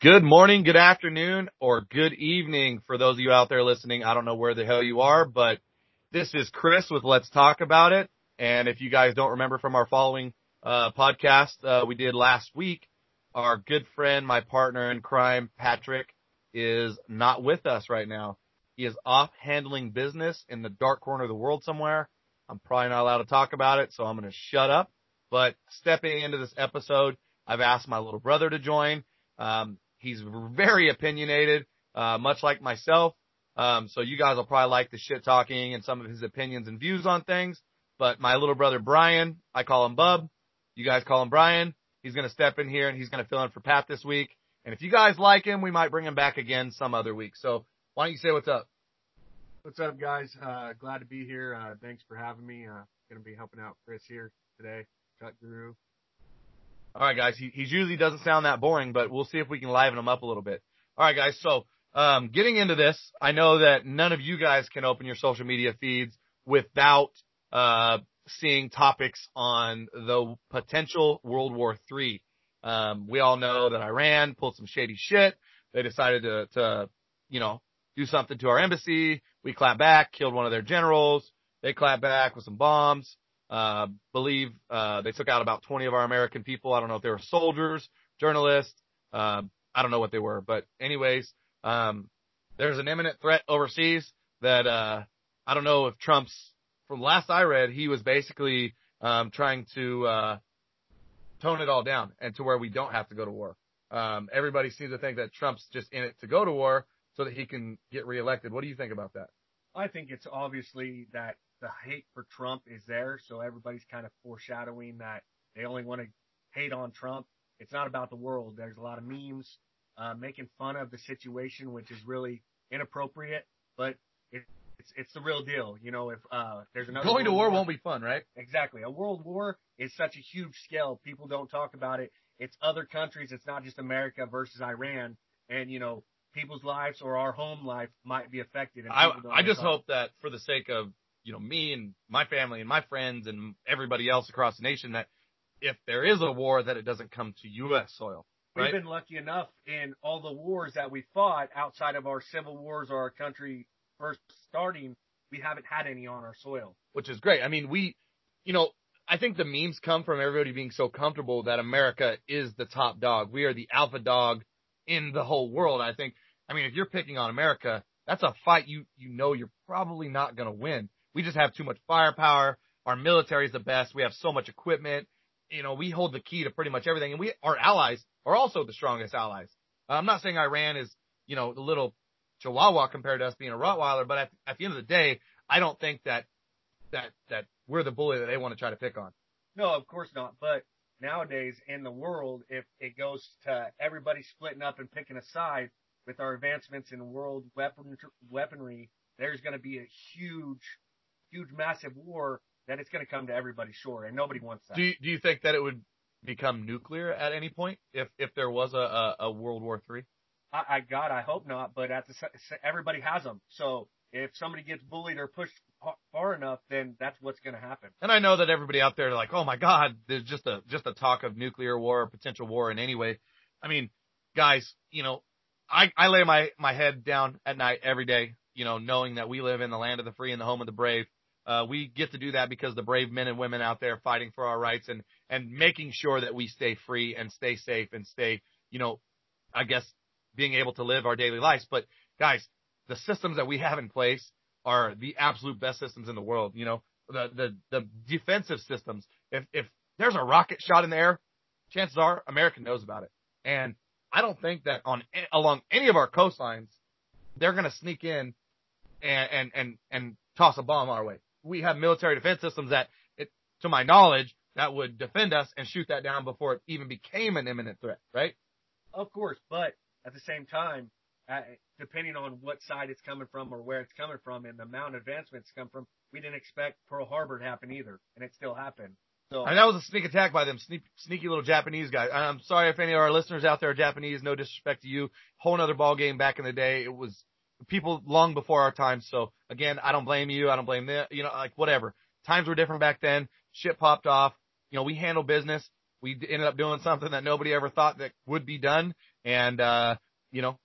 Good morning, good afternoon, or good evening for those of you out there listening. I don't know where the hell you are, but this is Chris with Let's Talk About It. And if you guys don't remember from our following uh, podcast uh, we did last week, our good friend, my partner in crime, Patrick, is not with us right now. He is off handling business in the dark corner of the world somewhere. I'm probably not allowed to talk about it, so I'm going to shut up. But stepping into this episode, I've asked my little brother to join. Um, He's very opinionated, uh, much like myself. Um, so you guys will probably like the shit talking and some of his opinions and views on things. But my little brother Brian, I call him Bub. You guys call him Brian. He's going to step in here and he's going to fill in for Pat this week. And if you guys like him, we might bring him back again some other week. So why don't you say what's up? What's up, guys? Uh, glad to be here. Uh, thanks for having me. Uh, going to be helping out Chris here today, Truck Guru. All right, guys. He, he usually doesn't sound that boring, but we'll see if we can liven him up a little bit. All right, guys. So, um, getting into this, I know that none of you guys can open your social media feeds without, uh, seeing topics on the potential World War III. Um, we all know that Iran pulled some shady shit. They decided to, to, you know, do something to our embassy. We clapped back, killed one of their generals. They clapped back with some bombs. Uh, believe, uh, they took out about 20 of our American people. I don't know if they were soldiers, journalists. Uh, I don't know what they were, but anyways, um, there's an imminent threat overseas that, uh, I don't know if Trump's, from last I read, he was basically, um, trying to, uh, tone it all down and to where we don't have to go to war. Um, everybody seems to think that Trump's just in it to go to war so that he can get reelected. What do you think about that? I think it's obviously that the hate for Trump is there, so everybody's kind of foreshadowing that they only want to hate on Trump. It's not about the world. There's a lot of memes uh, making fun of the situation, which is really inappropriate, but it, it's it's the real deal. You know, if uh, there's another going to war, war won't be fun, right? Exactly. A world war is such a huge scale. People don't talk about it. It's other countries. It's not just America versus Iran. And you know, people's lives or our home life might be affected. I I just hope that for the sake of you know, me and my family and my friends and everybody else across the nation that if there is a war, that it doesn't come to U.S. soil. Right? We've been lucky enough in all the wars that we fought outside of our civil wars or our country first starting, we haven't had any on our soil. Which is great. I mean, we, you know, I think the memes come from everybody being so comfortable that America is the top dog. We are the alpha dog in the whole world. I think, I mean, if you're picking on America, that's a fight you, you know you're probably not going to win. We just have too much firepower. Our military is the best. We have so much equipment. You know, we hold the key to pretty much everything and we, our allies are also the strongest allies. Uh, I'm not saying Iran is, you know, the little chihuahua compared to us being a Rottweiler, but at, at the end of the day, I don't think that, that, that we're the bully that they want to try to pick on. No, of course not. But nowadays in the world, if it goes to everybody splitting up and picking a side with our advancements in world weapon, weaponry, there's going to be a huge huge, massive war, then it's going to come to everybody's shore, and nobody wants that. Do you, do you think that it would become nuclear at any point if if there was a a, a World War Three? I, I God, I hope not. But at the everybody has them, so if somebody gets bullied or pushed far enough, then that's what's going to happen. And I know that everybody out there are like, oh my God, there's just a just a talk of nuclear war or potential war in any way. I mean, guys, you know, I I lay my my head down at night every day, you know, knowing that we live in the land of the free and the home of the brave. Uh, we get to do that because the brave men and women out there fighting for our rights and, and making sure that we stay free and stay safe and stay, you know, I guess being able to live our daily lives. But guys, the systems that we have in place are the absolute best systems in the world. You know, the, the, the defensive systems. If, if there's a rocket shot in the air, chances are America knows about it. And I don't think that on, along any of our coastlines, they're going to sneak in and, and, and, and toss a bomb our way we have military defense systems that, it, to my knowledge, that would defend us and shoot that down before it even became an imminent threat, right? Of course, but at the same time, uh, depending on what side it's coming from or where it's coming from and the amount of advancements come from, we didn't expect Pearl Harbor to happen either, and it still happened. So and that was a sneak attack by them, sneak, sneaky little Japanese guys. I'm sorry if any of our listeners out there are Japanese. No disrespect to you. Whole other ball game back in the day. It was people long before our time. So again, I don't blame you. I don't blame them. You know, like whatever. Times were different back then. Shit popped off. You know, we handled business. we ended up doing something that nobody ever thought that would be done. And, uh, you know,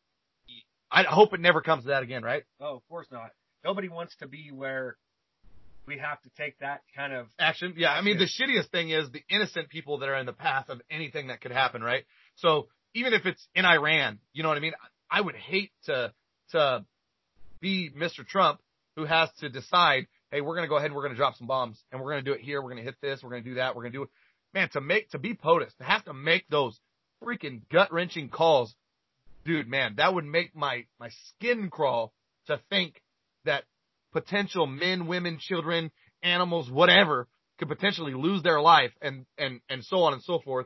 I hope it never comes to that again, right? Oh, of course not. Nobody wants to be where we have to take that kind of Action. Yeah. I mean, the shittiest thing is the innocent people that are in the path of anything that could happen, right? So even if it's in Iran, you know what I mean? I would hate to, to be Mr. Trump who has to decide, hey, we're going to go ahead and we're going to drop some bombs and we're going to do it here. We're going to hit this. We're going to do that. We're going to do it. Man, to make, to be POTUS, to have to make those freaking gut wrenching calls, dude, man, that would make my, my skin crawl to think that potential men, women, children, animals, whatever could potentially lose their life and, and, and so on and so forth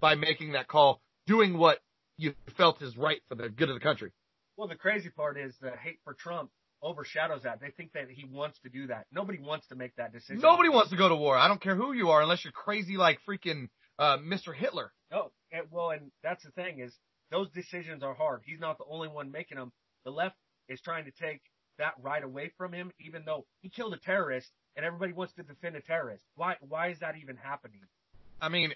by making that call, doing what you felt is right for the good of the country. Well, the crazy part is the hate for Trump overshadows that. They think that he wants to do that. Nobody wants to make that decision. Nobody wants to go to war. I don't care who you are, unless you're crazy like freaking uh, Mr. Hitler. No, and, well, and that's the thing is those decisions are hard. He's not the only one making them. The left is trying to take that right away from him, even though he killed a terrorist, and everybody wants to defend a terrorist. Why? Why is that even happening? I mean,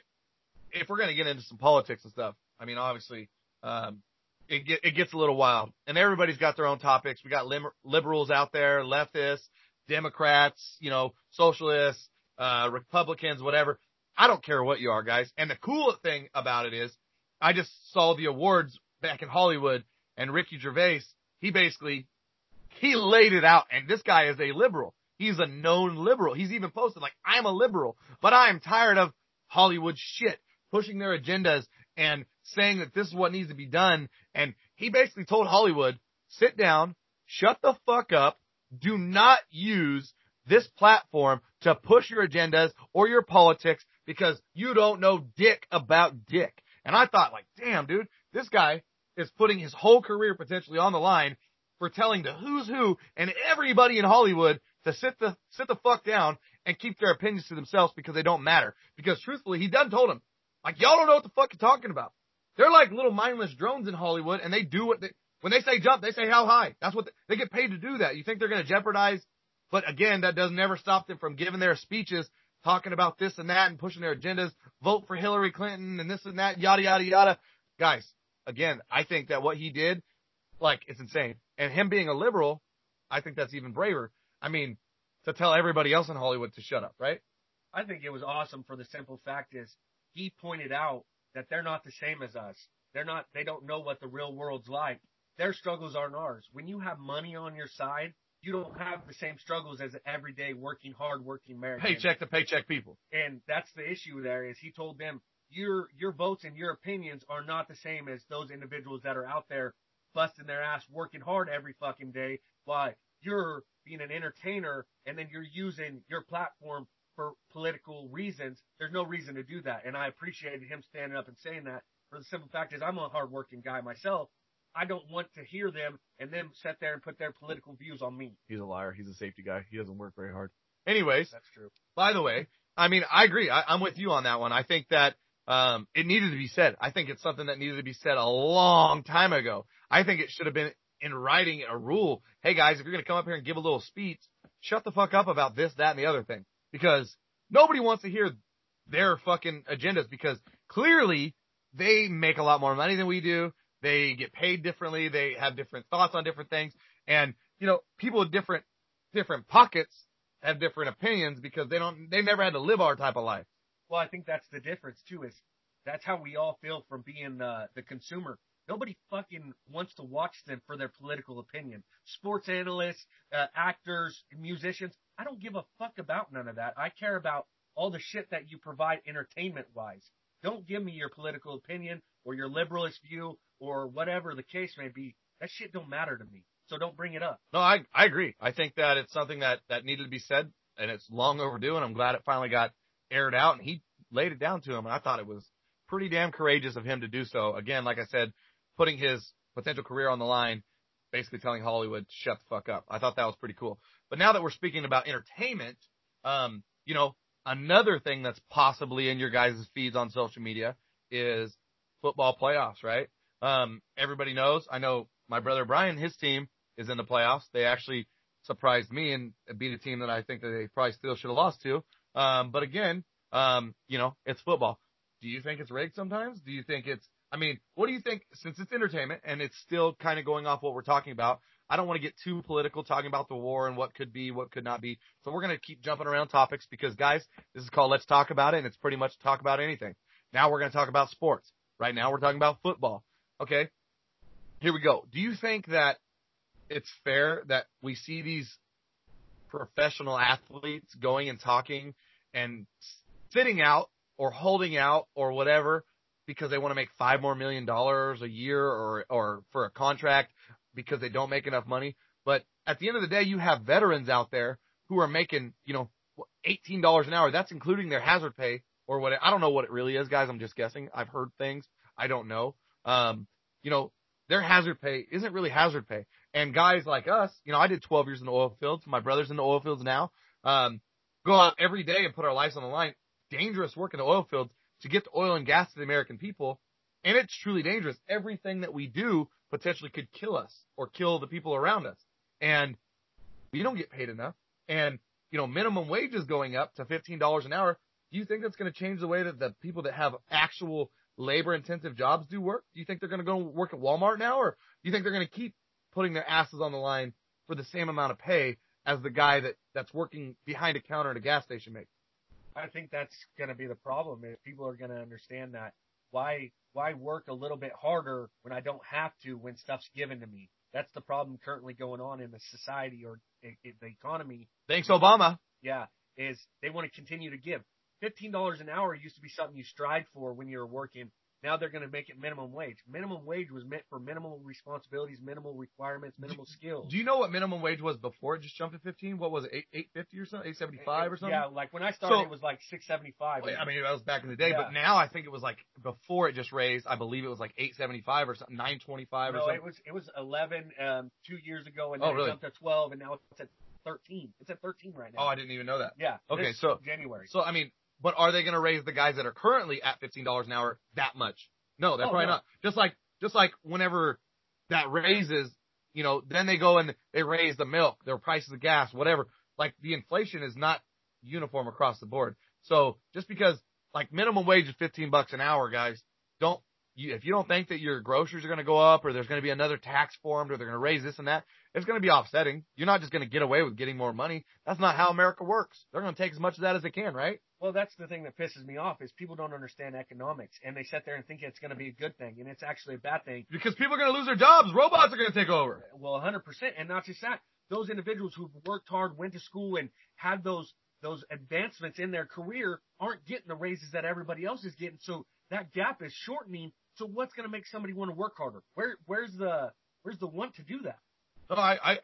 if we're gonna get into some politics and stuff, I mean, obviously, um, it get, it gets a little wild, and everybody's got their own topics. We got liberals out there, leftists, Democrats, you know, socialists, uh, Republicans, whatever. I don't care what you are, guys. And the cool thing about it is, I just saw the awards back in Hollywood, and Ricky Gervais, he basically he laid it out, and this guy is a liberal. He's a known liberal. He's even posted like, I'm a liberal, but I am tired of Hollywood shit pushing their agendas and saying that this is what needs to be done. And he basically told Hollywood, sit down, shut the fuck up, do not use this platform to push your agendas or your politics because you don't know dick about dick. And I thought like, damn dude, this guy is putting his whole career potentially on the line for telling the who's who and everybody in Hollywood to sit the sit the fuck down and keep their opinions to themselves because they don't matter. Because truthfully, he done told them, like y'all don't know what the fuck you're talking about. They're like little mindless drones in Hollywood, and they do what they when they say jump, they say how high. That's what they, they get paid to do. That you think they're going to jeopardize? But again, that does never stop them from giving their speeches, talking about this and that, and pushing their agendas. Vote for Hillary Clinton and this and that, yada yada yada. Guys, again, I think that what he did, like, it's insane. And him being a liberal, I think that's even braver. I mean, to tell everybody else in Hollywood to shut up, right? I think it was awesome for the simple fact is he pointed out that they're not the same as us. They're not, they don't know what the real world's like. Their struggles aren't ours. When you have money on your side, you don't have the same struggles as an everyday working hard working American. Paycheck to paycheck people. And that's the issue there is he told them your your votes and your opinions are not the same as those individuals that are out there busting their ass working hard every fucking day while you're being an entertainer and then you're using your platform for political reasons. There's no reason to do that. And I appreciated him standing up and saying that for the simple fact is I'm a hardworking guy myself. I don't want to hear them and them sit there and put their political views on me. He's a liar. He's a safety guy. He doesn't work very hard. Anyways, That's true. by the way, I mean, I agree. I, I'm with you on that one. I think that, um, it needed to be said. I think it's something that needed to be said a long time ago. I think it should have been in writing a rule. Hey guys, if you're going to come up here and give a little speech, shut the fuck up about this, that, and the other thing because nobody wants to hear their fucking agendas because clearly they make a lot more money than we do. They get paid differently. They have different thoughts on different things. And, you know, people with different, different pockets have different opinions because they don't, they never had to live our type of life. Well, I think that's the difference too. Is that's how we all feel from being uh, the consumer. Nobody fucking wants to watch them for their political opinion. Sports analysts, uh, actors, musicians. I don't give a fuck about none of that. I care about all the shit that you provide entertainment wise. Don't give me your political opinion or your liberalist view or whatever the case may be. That shit don't matter to me. So don't bring it up. No, I, I agree. I think that it's something that, that needed to be said and it's long overdue and I'm glad it finally got aired out and he laid it down to him and I thought it was pretty damn courageous of him to do so. Again, like I said, putting his potential career on the line, basically telling Hollywood, shut the fuck up. I thought that was pretty cool. But now that we're speaking about entertainment, um, you know, another thing that's possibly in your guys' feeds on social media is football playoffs, right? Um, everybody knows. I know my brother Brian, his team is in the playoffs. They actually surprised me and beat a team that I think that they probably still should have lost to. Um, but again, um, you know, it's football. Do you think it's rigged sometimes? Do you think it's, I mean, what do you think, since it's entertainment and it's still kind of going off what we're talking about, I don't want to get too political talking about the war and what could be, what could not be. So we're going to keep jumping around topics because guys, this is called Let's Talk About It and it's pretty much talk about anything. Now we're going to talk about sports. Right now we're talking about football. Okay. Here we go. Do you think that it's fair that we see these professional athletes going and talking and sitting out or holding out or whatever because they want to make five more million dollars a year or, or for a contract because they don't make enough money. But at the end of the day, you have veterans out there who are making, you know, $18 an hour. That's including their hazard pay or what. I don't know what it really is, guys. I'm just guessing. I've heard things. I don't know. Um, you know, their hazard pay isn't really hazard pay. And guys like us, you know, I did 12 years in the oil fields. My brother's in the oil fields now. Um, go out every day and put our lives on the line. Dangerous work in the oil fields to get the oil and gas to the American people. And it's truly dangerous. Everything that we do potentially could kill us or kill the people around us. And we don't get paid enough. And, you know, minimum wage is going up to $15 an hour. Do you think that's going to change the way that the people that have actual labor intensive jobs do work? Do you think they're going to go work at Walmart now or do you think they're going to keep putting their asses on the line for the same amount of pay as the guy that, that's working behind a counter at a gas station makes? I think that's going to be the problem if people are going to understand that why why work a little bit harder when I don't have to when stuff's given to me. That's the problem currently going on in the society or the economy. Thanks, Obama. Yeah, is they want to continue to give. Fifteen dollars an hour used to be something you strived for when you were working now they're going to make it minimum wage. Minimum wage was meant for minimal responsibilities, minimal requirements, minimal do, skills. Do you know what minimum wage was before it just jumped to 15? What was it, 8, 850 or something? 875 or something? Yeah, like when I started, so, it was like 675. I mean, that was back in the day, yeah. but now I think it was like before it just raised. I believe it was like 875 or something, 925 no, or something. it was it was 11 um, two years ago, and then oh, really? it jumped to 12, and now it's at 13. It's at 13 right now. Oh, I didn't even know that. Yeah. Okay, so January. So I mean, but are they going to raise the guys that are currently at $15 an hour that much? No, they're oh, probably no. not. Just like just like whenever that raises, you know, then they go and they raise the milk, their prices of gas, whatever. Like the inflation is not uniform across the board. So just because like minimum wage is 15 bucks an hour, guys, don't you, if you don't think that your groceries are going to go up or there's going to be another tax formed or they're going to raise this and that, it's going to be offsetting. You're not just going to get away with getting more money. That's not how America works. They're going to take as much of that as they can, right? Well, that's the thing that pisses me off is people don't understand economics and they sit there and think it's going to be a good thing and it's actually a bad thing. Because people are going to lose their jobs. Robots are going to take over. Well, 100%. And not just that. Those individuals who've worked hard, went to school and had those those advancements in their career aren't getting the raises that everybody else is getting. So that gap is shortening. So what's going to make somebody want to work harder? Where where's the where's the want to do that? No, I I,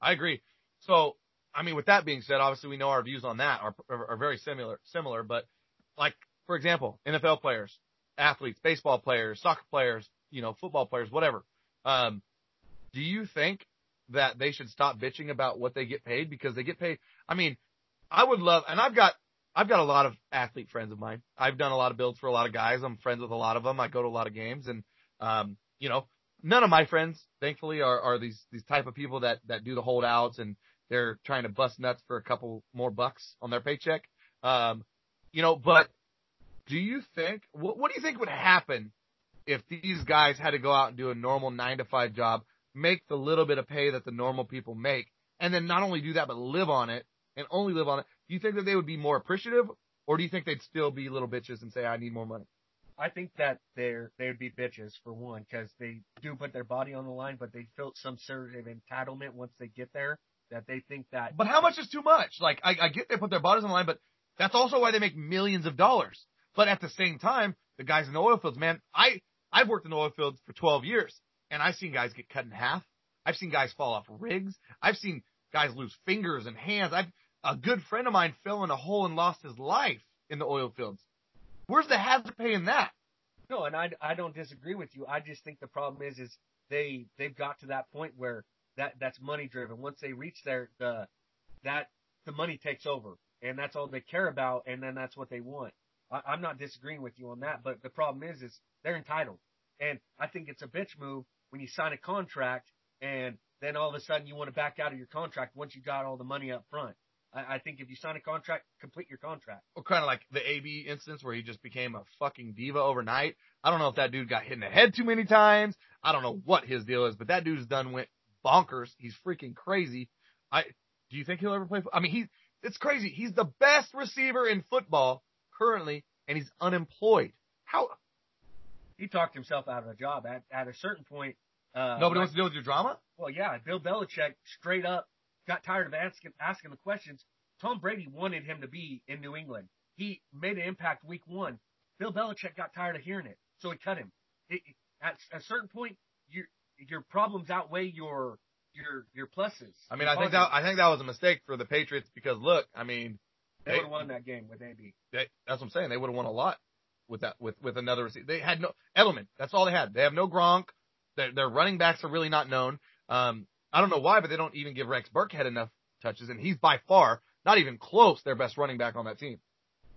I agree. So I mean, with that being said, obviously we know our views on that are, are, are very similar, similar, but like, for example, NFL players, athletes, baseball players, soccer players, you know, football players, whatever. Um, do you think that they should stop bitching about what they get paid because they get paid? I mean, I would love, and I've got, I've got a lot of athlete friends of mine. I've done a lot of builds for a lot of guys. I'm friends with a lot of them. I go to a lot of games and, um, you know, none of my friends, thankfully, are, are these, these type of people that, that do the holdouts and, they're trying to bust nuts for a couple more bucks on their paycheck. Um, you know, but do you think, what, what do you think would happen if these guys had to go out and do a normal nine to five job, make the little bit of pay that the normal people make, and then not only do that, but live on it and only live on it? Do you think that they would be more appreciative or do you think they'd still be little bitches and say, I need more money? I think that they're they would be bitches for one because they do put their body on the line, but they feel some sort of entitlement once they get there that they think that. But how much is too much? Like, I, I get they put their bodies on the line, but that's also why they make millions of dollars. But at the same time, the guys in the oil fields, man, I, I've worked in the oil fields for 12 years and I've seen guys get cut in half. I've seen guys fall off rigs. I've seen guys lose fingers and hands. I've, a good friend of mine fell in a hole and lost his life in the oil fields. Where's the hazard pay in that? No, and I, I don't disagree with you. I just think the problem is, is they, they've got to that point where that that's money driven. Once they reach there, the that the money takes over, and that's all they care about, and then that's what they want. I, I'm not disagreeing with you on that, but the problem is, is they're entitled, and I think it's a bitch move when you sign a contract and then all of a sudden you want to back out of your contract once you got all the money up front. I, I think if you sign a contract, complete your contract. Or kind of like the AB instance where he just became a fucking diva overnight. I don't know if that dude got hit in the head too many times. I don't know what his deal is, but that dude's done went bonkers. He's freaking crazy. I do you think he'll ever play? I mean, he it's crazy. He's the best receiver in football currently, and he's unemployed. How? He talked himself out of a job at at a certain point. Uh, Nobody wants to deal with your drama. Well, yeah, Bill Belichick straight up got tired of asking asking the questions. Tom Brady wanted him to be in New England. He made an impact week one. Bill Belichick got tired of hearing it, so he cut him. It, it, at a certain point, your your problems outweigh your your your pluses. I mean, I think that I think that was a mistake for the Patriots because look, I mean, they, they would have won that game with AB. They, that's what I'm saying. They would have won a lot with that with with another receiver. They had no Edelman. That's all they had. They have no Gronk. Their, their running backs are really not known. Um, I don't know why, but they don't even give Rex Burkhead enough touches, and he's by far not even close their best running back on that team.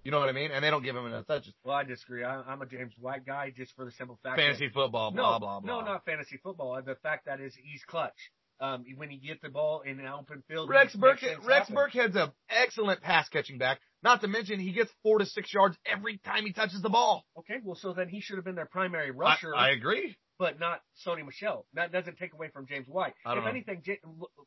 You know what I mean? And they don't give him enough touches. Well, I disagree. I, am a James White guy just for the simple fact fantasy that, football, blah no, blah blah. No, not fantasy football. The fact that is he's clutch. Um, when you get the ball in an open field, Rex Burkhead, Rex Burkhead's an excellent pass catching back. Not to mention he gets four to six yards every time he touches the ball. Okay, well, so then he should have been their primary rusher. I, I agree but not Sony Michel. That doesn't take away from James White. if know. anything, J-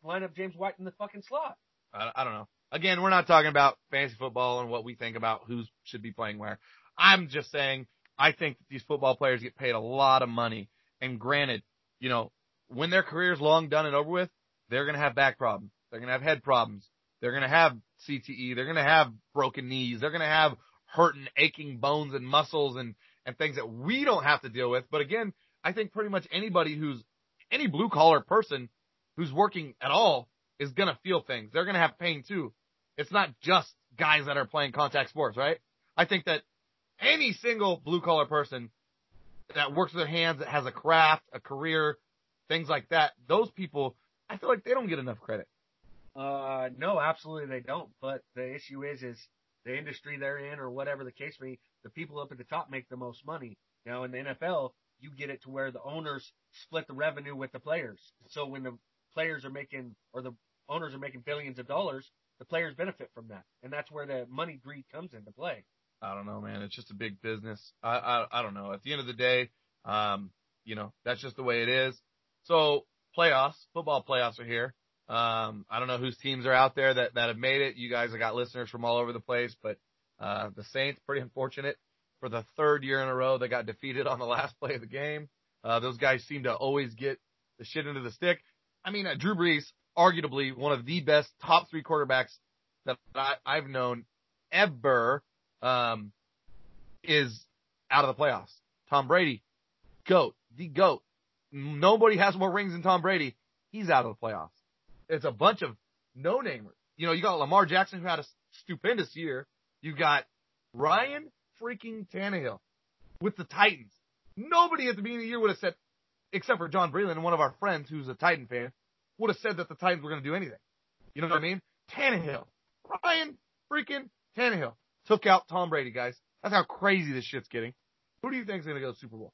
line up James White in the fucking slot. I, I don't know. Again, we're not talking about fantasy football and what we think about who should be playing where. I'm just saying I think that these football players get paid a lot of money. And granted, you know, when their career is long done and over with, they're going to have back problems. They're going to have head problems. They're going to have CTE. They're going to have broken knees. They're going to have hurting, aching bones and muscles and, and things that we don't have to deal with. But again, I think pretty much anybody who's any blue collar person who's working at all is going to feel things. They're going to have pain too. It's not just guys that are playing contact sports, right? I think that any single blue collar person that works with their hands, that has a craft, a career, things like that, those people, I feel like they don't get enough credit. Uh, no, absolutely they don't. But the issue is, is the industry they're in or whatever the case may be, the people up at the top make the most money. Now in the NFL, you get it to where the owners split the revenue with the players. So when the players are making or the owners are making billions of dollars, the players benefit from that, and that's where the money greed comes into play. I don't know, man. It's just a big business. I I, I don't know. At the end of the day, um, you know, that's just the way it is. So playoffs, football playoffs are here. Um, I don't know whose teams are out there that that have made it. You guys have got listeners from all over the place, but uh, the Saints pretty unfortunate for the third year in a row. They got defeated on the last play of the game. Uh, those guys seem to always get the shit into the stick. I mean, uh, Drew Brees, arguably one of the best top three quarterbacks that I, I've known ever, um, is out of the playoffs. Tom Brady, GOAT, the GOAT. Nobody has more rings than Tom Brady. He's out of the playoffs. It's a bunch of no-namers. You know, you got Lamar Jackson who had a stupendous year. You got Ryan freaking Tannehill with the Titans. Nobody at the beginning of the year would have said, except for John Breland, one of our friends who's a Titan fan, would have said that the Titans were going to do anything. You know what I mean? Tannehill. Ryan freaking Tannehill took out Tom Brady, guys. That's how crazy this shit's getting. Who do you think is going to go to Super Bowl?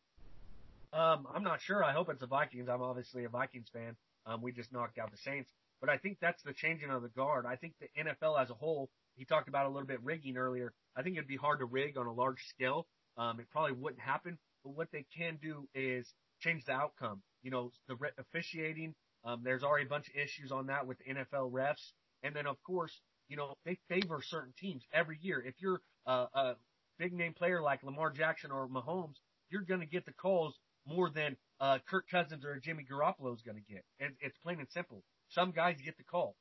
Um, I'm not sure. I hope it's the Vikings. I'm obviously a Vikings fan. Um, we just knocked out the Saints. But I think that's the changing of the guard. I think the NFL as a whole, he talked about a little bit rigging earlier. I think it'd be hard to rig on a large scale. Um, it probably wouldn't happen, but what they can do is change the outcome. You know, the re- officiating, um, there's already a bunch of issues on that with NFL refs. And then of course, you know, they favor certain teams every year. If you're uh, a big name player like Lamar Jackson or Mahomes, you're going to get the calls more than uh, Kirk Cousins or Jimmy Garoppolo is going to get. And it's plain and simple. Some guys get the call.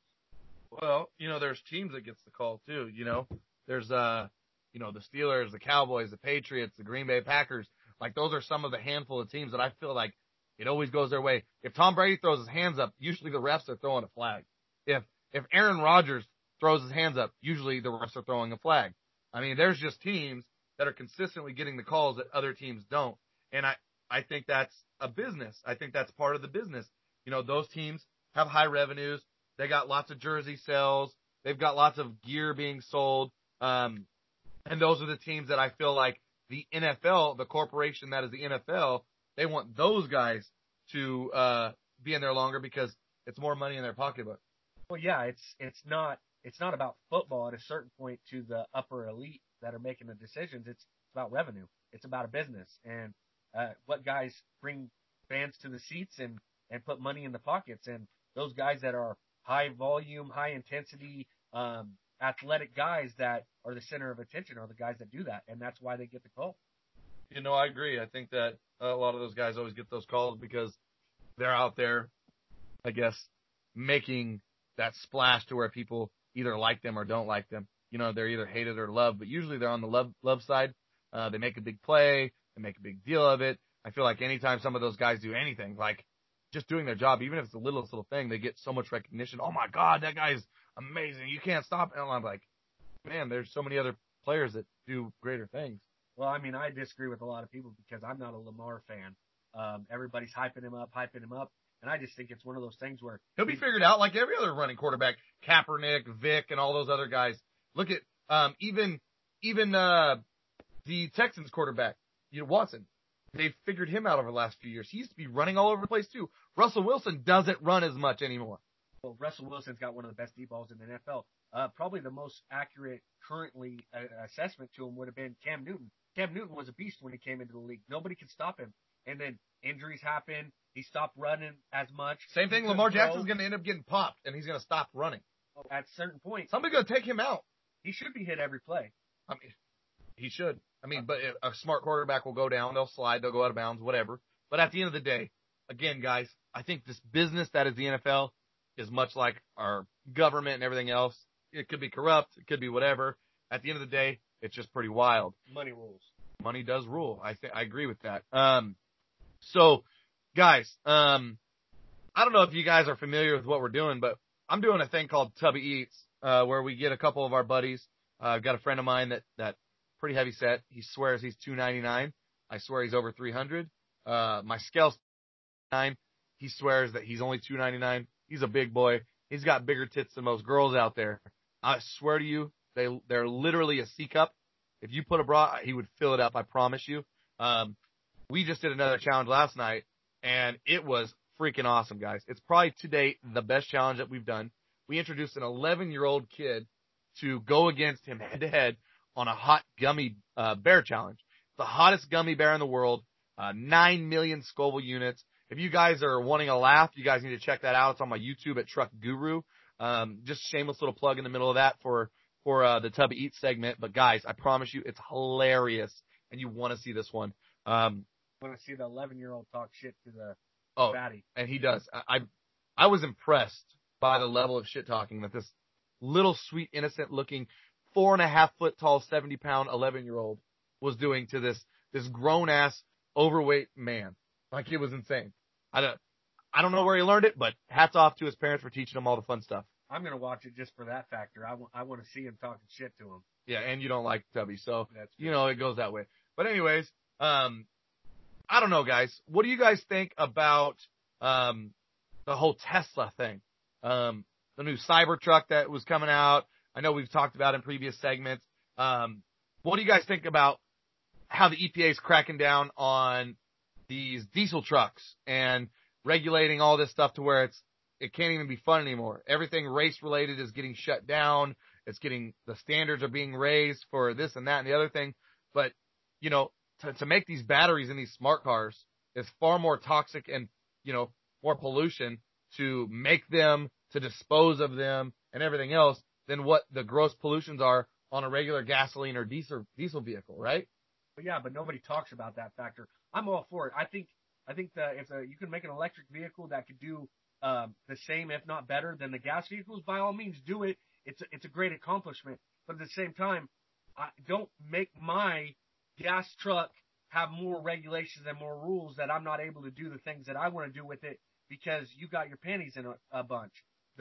Well, you know, there's teams that gets the call too. You know, there's uh, you know, the Steelers, the Cowboys, the Patriots, the Green Bay Packers. Like those are some of the handful of teams that I feel like it always goes their way. If Tom Brady throws his hands up, usually the refs are throwing a flag. If if Aaron Rodgers throws his hands up, usually the refs are throwing a flag. I mean, there's just teams that are consistently getting the calls that other teams don't. And I, I think that's a business. I think that's part of the business. You know, those teams have high revenues. They got lots of jersey sales. They've got lots of gear being sold. Um, and those are the teams that I feel like the NFL, the corporation that is the NFL, they want those guys to, uh, be in there longer because it's more money in their pocketbook. Well, yeah, it's, it's not it's not about football at a certain point to the upper elite that are making the decisions. It's about revenue. It's about a business and uh, what guys bring fans to the seats and and put money in the pockets. And those guys that are high volume, high intensity, um, athletic guys that are the center of attention are the guys that do that, and that's why they get the call. You know, I agree. I think that a lot of those guys always get those calls because they're out there, I guess, making that splash to where people either like them or don't like them. You know, they're either hated or loved, but usually they're on the love love side. Uh, they make a big play, they make a big deal of it. I feel like anytime some of those guys do anything, like just doing their job, even if it's the littlest little thing, they get so much recognition. Oh my God, that guy's amazing. You can't stop. And I'm like, man, there's so many other players that do greater things. Well, I mean, I disagree with a lot of people because I'm not a Lamar fan. Um, everybody's hyping him up, hyping him up. And I just think it's one of those things where he'll be figured out like every other running quarterback, Kaepernick, Vick, and all those other guys. Look at um, even even uh, the Texans quarterback, you know, Watson. They've figured him out over the last few years. He used to be running all over the place too. Russell Wilson doesn't run as much anymore. Well, Russell Wilson's got one of the best deep balls in the NFL. Uh, probably the most accurate currently uh, assessment to him would have been Cam Newton. Cam Newton was a beast when he came into the league. Nobody could stop him. And then injuries happen. He stopped running as much. Same thing. Lamar Jackson's going to end up getting popped, and he's going to stop running. At a certain point, somebody's going to take him out. He should be hit every play. I mean, he should. I mean, but a smart quarterback will go down, they'll slide, they'll go out of bounds, whatever. But at the end of the day, again, guys, I think this business that is the NFL is much like our government and everything else. It could be corrupt, it could be whatever. At the end of the day, it's just pretty wild. Money rules. Money does rule. I think I agree with that. Um, so, guys, um, I don't know if you guys are familiar with what we're doing, but I'm doing a thing called Tubby Eats, uh, where we get a couple of our buddies. Uh, I've got a friend of mine that that pretty heavy set. He swears he's 299. I swear he's over 300. Uh, my scale's nine. He swears that he's only 299. He's a big boy. He's got bigger tits than most girls out there. I swear to you, they they're literally a C cup. If you put a bra, he would fill it up. I promise you. Um, we just did another challenge last night, and it was freaking awesome, guys. It's probably to date the best challenge that we've done. We introduced an 11 year old kid to go against him head to head on a hot gummy uh, bear challenge. The hottest gummy bear in the world, uh, 9 million Scoville units. If you guys are wanting a laugh, you guys need to check that out. It's on my YouTube at Truck Guru. Um, just shameless little plug in the middle of that for, for, uh, the Tubby Eat segment. But guys, I promise you, it's hilarious and you want to see this one. Um, want to see the 11 year old talk shit to the oh, fatty. And he does. I, I, I was impressed by the level of shit talking that this little sweet, innocent looking four and a half foot tall, 70 pound, 11 year old was doing to this, this grown ass overweight man. Like it was insane. I don't, I don't know where he learned it, but hats off to his parents for teaching him all the fun stuff. I'm going to watch it just for that factor. I, w- I want to I want to see him talking shit to him. Yeah. And you don't like Tubby. So, That's you know, it goes that way. But anyways, um, I don't know, guys. What do you guys think about, um, the whole Tesla thing? Um, the new Cybertruck that was coming out. I know we've talked about in previous segments. Um, what do you guys think about how the EPA is cracking down on these diesel trucks and regulating all this stuff to where it's it can't even be fun anymore. Everything race related is getting shut down. It's getting the standards are being raised for this and that and the other thing. But you know, to, to make these batteries in these smart cars is far more toxic and you know more pollution to make them, to dispose of them, and everything else than what the gross pollutions are on a regular gasoline or diesel diesel vehicle, right? Yeah, but nobody talks about that factor. I'm all for it. I think I think that if a, you can make an electric vehicle that could do um, the same, if not better, than the gas vehicles, by all means, do it. It's a, it's a great accomplishment. But at the same time, I, don't make my gas truck have more regulations and more rules that I'm not able to do the things that I want to do with it because you got your panties in a, a bunch.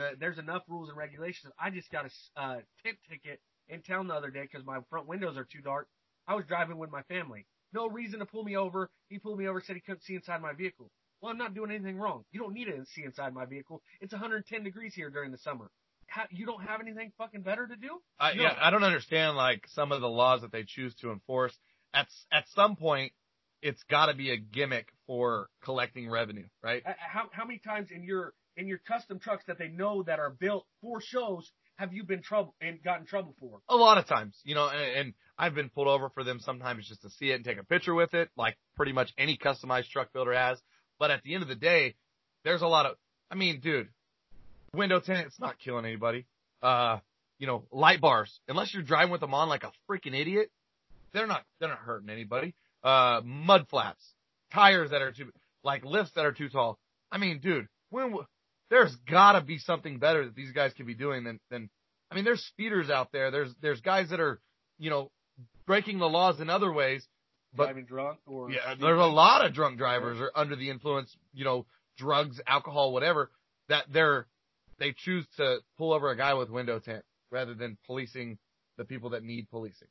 The, there's enough rules and regulations. I just got a uh, tent ticket in town the other day because my front windows are too dark. I was driving with my family. No reason to pull me over. He pulled me over, said he couldn't see inside my vehicle. Well, I'm not doing anything wrong. You don't need to see inside my vehicle. It's 110 degrees here during the summer. How, you don't have anything fucking better to do? I, no. Yeah, I don't understand like some of the laws that they choose to enforce. At at some point, it's got to be a gimmick for collecting revenue, right? How how many times in your in your custom trucks that they know that are built for shows have you been trouble and got in trouble for? A lot of times, you know, and, and I've been pulled over for them sometimes just to see it and take a picture with it, like pretty much any customized truck builder has. But at the end of the day, there's a lot of, I mean, dude, window tint, it's not killing anybody. Uh, you know, light bars, unless you're driving with them on like a freaking idiot, they're not, they're not hurting anybody. Uh, mud flaps, tires that are too, like lifts that are too tall. I mean, dude, when, there's gotta be something better that these guys could be doing than, than, I mean, there's speeders out there. There's, there's guys that are, you know, breaking the laws in other ways. But Driving drunk or yeah, there's a lot of drunk drivers or under the influence, you know, drugs, alcohol, whatever, that they're, they choose to pull over a guy with window tint rather than policing the people that need policing.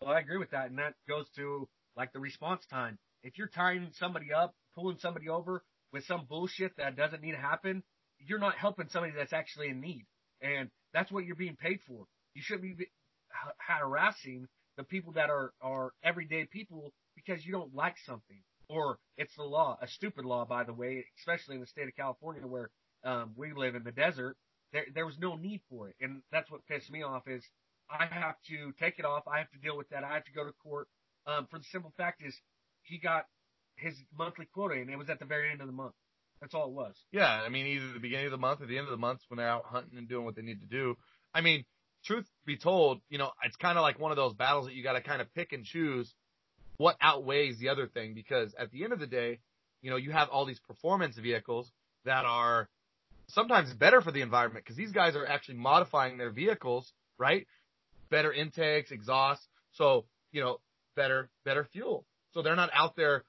Well, I agree with that, and that goes to like the response time. If you're tying somebody up, pulling somebody over with some bullshit that doesn't need to happen, you're not helping somebody that's actually in need, and that's what you're being paid for. You shouldn't be harassing the people that are are everyday people because you don't like something or it's the law, a stupid law, by the way, especially in the state of California where um, we live in the desert. There, there was no need for it, and that's what pissed me off. Is I have to take it off. I have to deal with that. I have to go to court. Um, for the simple fact is, he got his monthly quota, and it was at the very end of the month. That's all it was. Yeah, I mean, either the beginning of the month or the end of the month when they're out hunting and doing what they need to do. I mean, truth be told, you know, it's kind of like one of those battles that you got to kind of pick and choose what outweighs the other thing because at the end of the day, you know, you have all these performance vehicles that are sometimes better for the environment because these guys are actually modifying their vehicles, right? Better intakes, exhaust, so, you know, better, better fuel. So they're not out there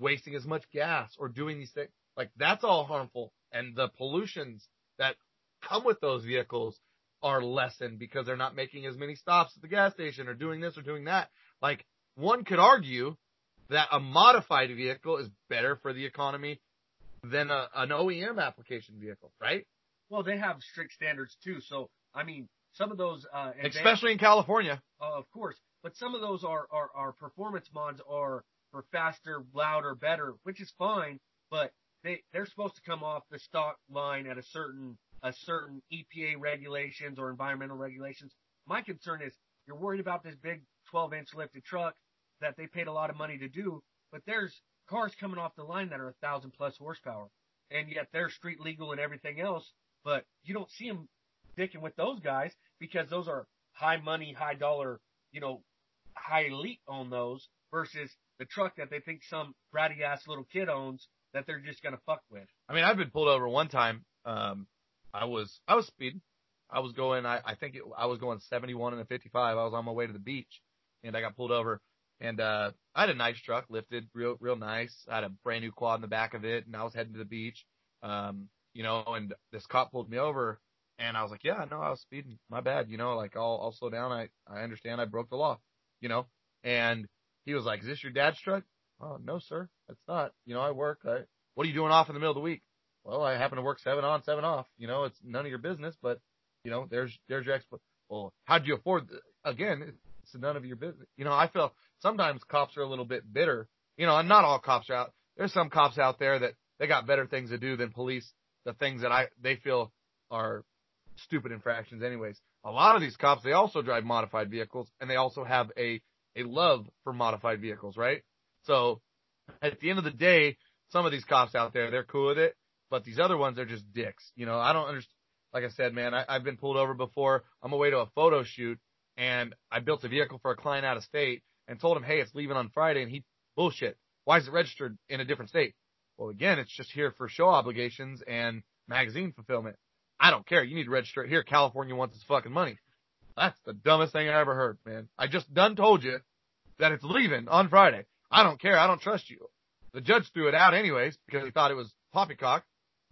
wasting as much gas or doing these things. Like that's all harmful. And the pollutions that come with those vehicles are lessened because they're not making as many stops at the gas station or doing this or doing that. Like one could argue that a modified vehicle is better for the economy than a, an OEM application vehicle, right? Well, they have strict standards too. So, I mean, some of those, uh, Especially in California. uh, of course, but some of those are, are, are performance mods are for faster, louder, better, which is fine, but they, they're supposed to come off the stock line at a certain, a certain EPA regulations or environmental regulations. My concern is you're worried about this big 12 inch lifted truck that they paid a lot of money to do, but there's cars coming off the line that are a thousand plus horsepower, and yet they're street legal and everything else, but you don't see them dicking with those guys because those are high money, high dollar, you know, high elite own those versus the truck that they think some bratty ass little kid owns that they're just gonna fuck with. I mean, I've been pulled over one time. Um, I was, I was speeding. I was going, I, I think it, I was going 71 and a 55. I was on my way to the beach and I got pulled over and, uh, I had a nice truck lifted real, real nice. I had a brand new quad in the back of it and I was heading to the beach. Um, you know, and this cop pulled me over and I was like, yeah, no, I was speeding. My bad. You know, like I'll, I'll slow down. I, I understand I broke the law, you know, and he was like, is this your dad's truck? Oh, no, sir. It's not. You know, I work. I, what are you doing off in the middle of the week? Well, I happen to work seven on, seven off. You know, it's none of your business, but you know, there's, there's your expo. Well, how'd you afford, again, it's none of your business. You know, I feel sometimes cops are a little bit bitter, you know, and not all cops are out. There's some cops out there that they got better things to do than police the things that I, they feel are stupid infractions anyways. A lot of these cops, they also drive modified vehicles and they also have a, a love for modified vehicles, right? So at the end of the day, some of these cops out there, they're cool with it, but these other ones, they're just dicks. You know, I don't understand. Like I said, man, I, I've been pulled over before. I'm away to a photo shoot and I built a vehicle for a client out of state and told him, Hey, it's leaving on Friday. And he bullshit. Why is it registered in a different state? Well, again, it's just here for show obligations and magazine fulfillment. I don't care. You need to register it here. California wants its fucking money. That's the dumbest thing I ever heard, man. I just done told you that it's leaving on Friday. I don't care. I don't trust you. The judge threw it out anyways because he thought it was poppycock.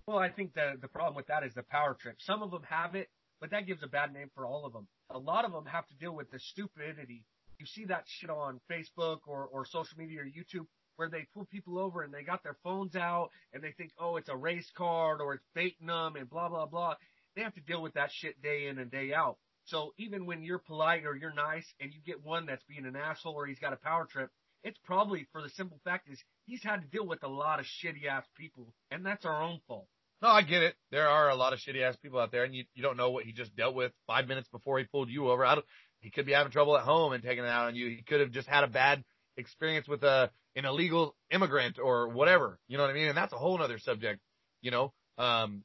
Well, I think the the problem with that is the power trip. Some of them have it, but that gives a bad name for all of them. A lot of them have to deal with the stupidity. You see that shit on Facebook or or social media or YouTube where they pull people over and they got their phones out and they think, oh, it's a race card or it's baiting them and blah blah blah. They have to deal with that shit day in and day out. So even when you're polite or you're nice and you get one that's being an asshole or he's got a power trip, it's probably for the simple fact is he's had to deal with a lot of shitty ass people and that's our own fault. No, I get it. There are a lot of shitty ass people out there, and you you don't know what he just dealt with five minutes before he pulled you over. I don't, he could be having trouble at home and taking it out on you. He could have just had a bad experience with a an illegal immigrant or whatever. You know what I mean? And that's a whole other subject. You know, um,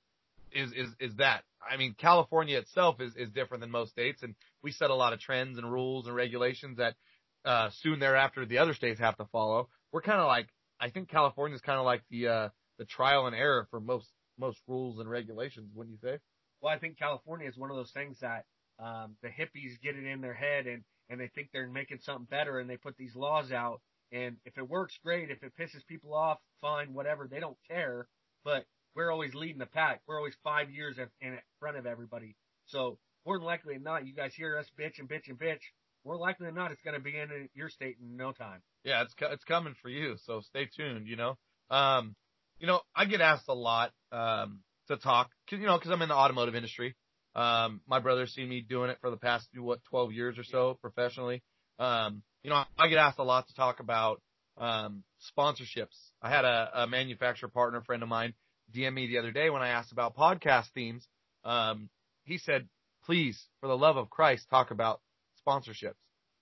is is is that? I mean, California itself is is different than most states, and we set a lot of trends and rules and regulations that uh, soon thereafter the other states have to follow. We're kind of like I think California is kind of like the uh, the trial and error for most most rules and regulations. Wouldn't you say? Well, I think California is one of those things that um, the hippies get it in their head and and they think they're making something better and they put these laws out and if it works great if it pisses people off fine whatever they don't care but we're always leading the pack we're always five years in front of everybody so more than likely than not you guys hear us bitch and bitch and bitch more likely than not it's going to be in your state in no time yeah it's it's coming for you so stay tuned you know um you know i get asked a lot um to talk you know because i'm in the automotive industry um, my brother's seen me doing it for the past what 12 years or so professionally. Um, you know, I get asked a lot to talk about um, sponsorships. I had a, a manufacturer partner friend of mine DM me the other day when I asked about podcast themes. Um, he said, "Please, for the love of Christ, talk about sponsorships."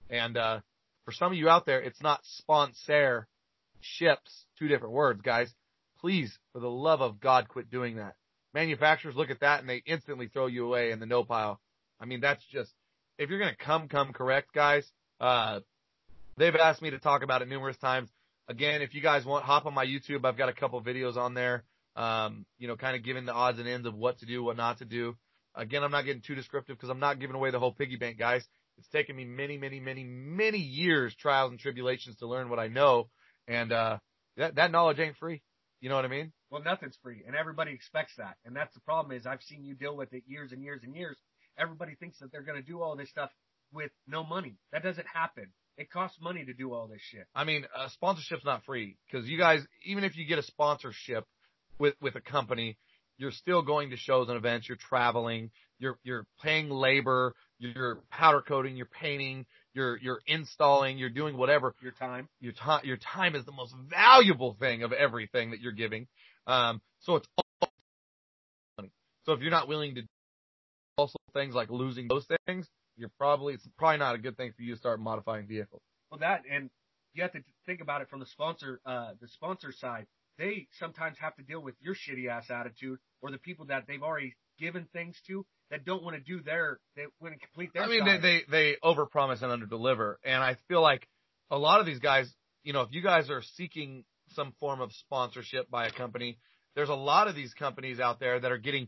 And uh, for some of you out there, it's not sponsor ships, two different words, guys. Please, for the love of God, quit doing that manufacturers look at that and they instantly throw you away in the no pile. I mean, that's just, if you're going to come, come correct, guys, uh, they've asked me to talk about it numerous times. Again, if you guys want, hop on my YouTube. I've got a couple videos on there, um, you know, kind of giving the odds and ends of what to do, what not to do. Again, I'm not getting too descriptive because I'm not giving away the whole piggy bank, guys. It's taken me many, many, many, many years, trials and tribulations to learn what I know. And, uh, that, that knowledge ain't free. You know what I mean? Well, nothing's free, and everybody expects that. And that's the problem is I've seen you deal with it years and years and years. Everybody thinks that they're going to do all this stuff with no money. That doesn't happen. It costs money to do all this shit. I mean, uh, sponsorship's not free because you guys, even if you get a sponsorship with with a company, you're still going to shows and events. You're traveling. You're you're paying labor. You're powder coating. You're painting. You're you're installing. You're doing whatever. Your time. Your time. Your time is the most valuable thing of everything that you're giving. Um, so it's all money. So if you're not willing to also things like losing those things, you're probably it's probably not a good thing for you to start modifying vehicles. Well, that and you have to think about it from the sponsor uh, the sponsor side. They sometimes have to deal with your shitty ass attitude or the people that they've already given things to that don't want to do their they want to complete their. I mean, side. they they they overpromise and underdeliver, and I feel like a lot of these guys, you know, if you guys are seeking some form of sponsorship by a company. There's a lot of these companies out there that are getting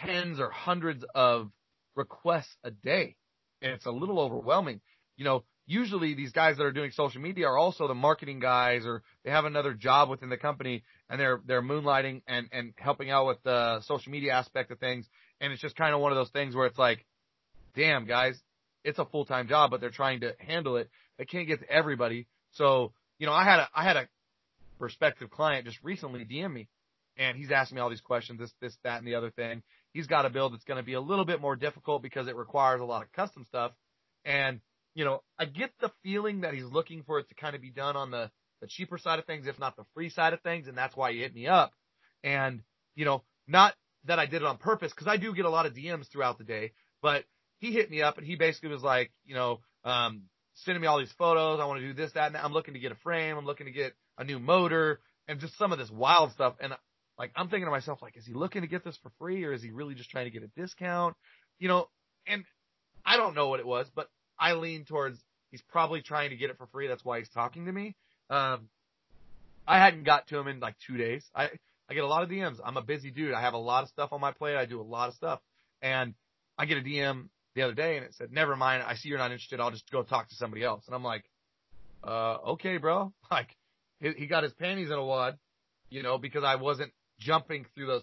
tens or hundreds of requests a day. And it's a little overwhelming. You know, usually these guys that are doing social media are also the marketing guys or they have another job within the company and they're they're moonlighting and and helping out with the social media aspect of things and it's just kind of one of those things where it's like damn guys it's a full-time job but they're trying to handle it they can't get to everybody so you know i had a i had a prospective client just recently DM me and he's asking me all these questions, this, this, that, and the other thing. He's got a build that's going to be a little bit more difficult because it requires a lot of custom stuff. And, you know, I get the feeling that he's looking for it to kind of be done on the, the cheaper side of things, if not the free side of things. And that's why he hit me up. And, you know, not that I did it on purpose because I do get a lot of DMs throughout the day, but he hit me up and he basically was like, you know, um, sending me all these photos. I want to do this, that, and I'm looking to get a frame. I'm looking to get a new motor and just some of this wild stuff. And like, I'm thinking to myself, like, is he looking to get this for free or is he really just trying to get a discount? You know, and I don't know what it was, but I lean towards he's probably trying to get it for free. That's why he's talking to me. Um, I hadn't got to him in like two days. I, I get a lot of DMs. I'm a busy dude. I have a lot of stuff on my plate. I do a lot of stuff and I get a DM the other day and it said, never mind. I see you're not interested. I'll just go talk to somebody else. And I'm like, uh, okay, bro. Like, he, he got his panties in a wad, you know, because I wasn't jumping through those.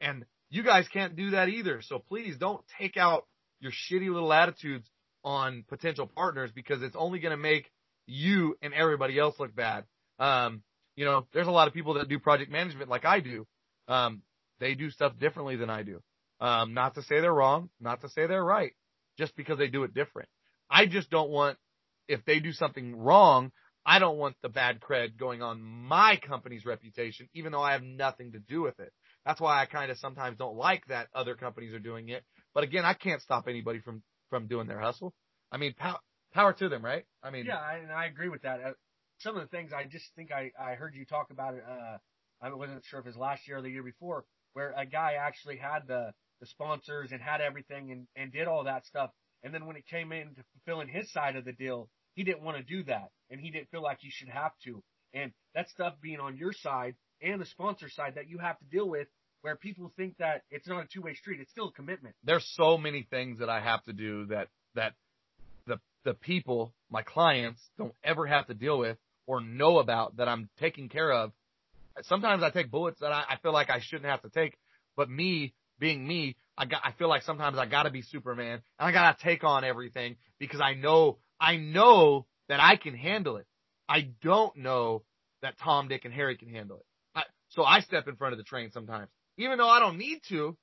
And you guys can't do that either. So please don't take out your shitty little attitudes on potential partners because it's only going to make you and everybody else look bad. Um, you know, there's a lot of people that do project management like I do. Um, they do stuff differently than I do. Um, not to say they're wrong, not to say they're right just because they do it different. I just don't want, if they do something wrong, I don't want the bad cred going on my company's reputation, even though I have nothing to do with it. That's why I kind of sometimes don't like that other companies are doing it. But again, I can't stop anybody from from doing their hustle. I mean, pow- power to them, right? I mean, yeah, and I agree with that. Some of the things I just think I I heard you talk about it. Uh, I wasn't sure if it was last year or the year before, where a guy actually had the the sponsors and had everything and and did all that stuff, and then when it came in to fulfilling his side of the deal, he didn't want to do that, and he didn't feel like he should have to. And that stuff being on your side and the sponsor side that you have to deal with, where people think that it's not a two way street, it's still a commitment. there's so many things that I have to do that that the the people, my clients, don't ever have to deal with or know about that I'm taking care of. Sometimes I take bullets that I, I feel like I shouldn't have to take, but me being me, I got I feel like sometimes I gotta be Superman and I gotta take on everything because I know I know that I can handle it. I don't know that Tom, Dick, and Harry can handle it. I, so I step in front of the train sometimes, even though I don't need to,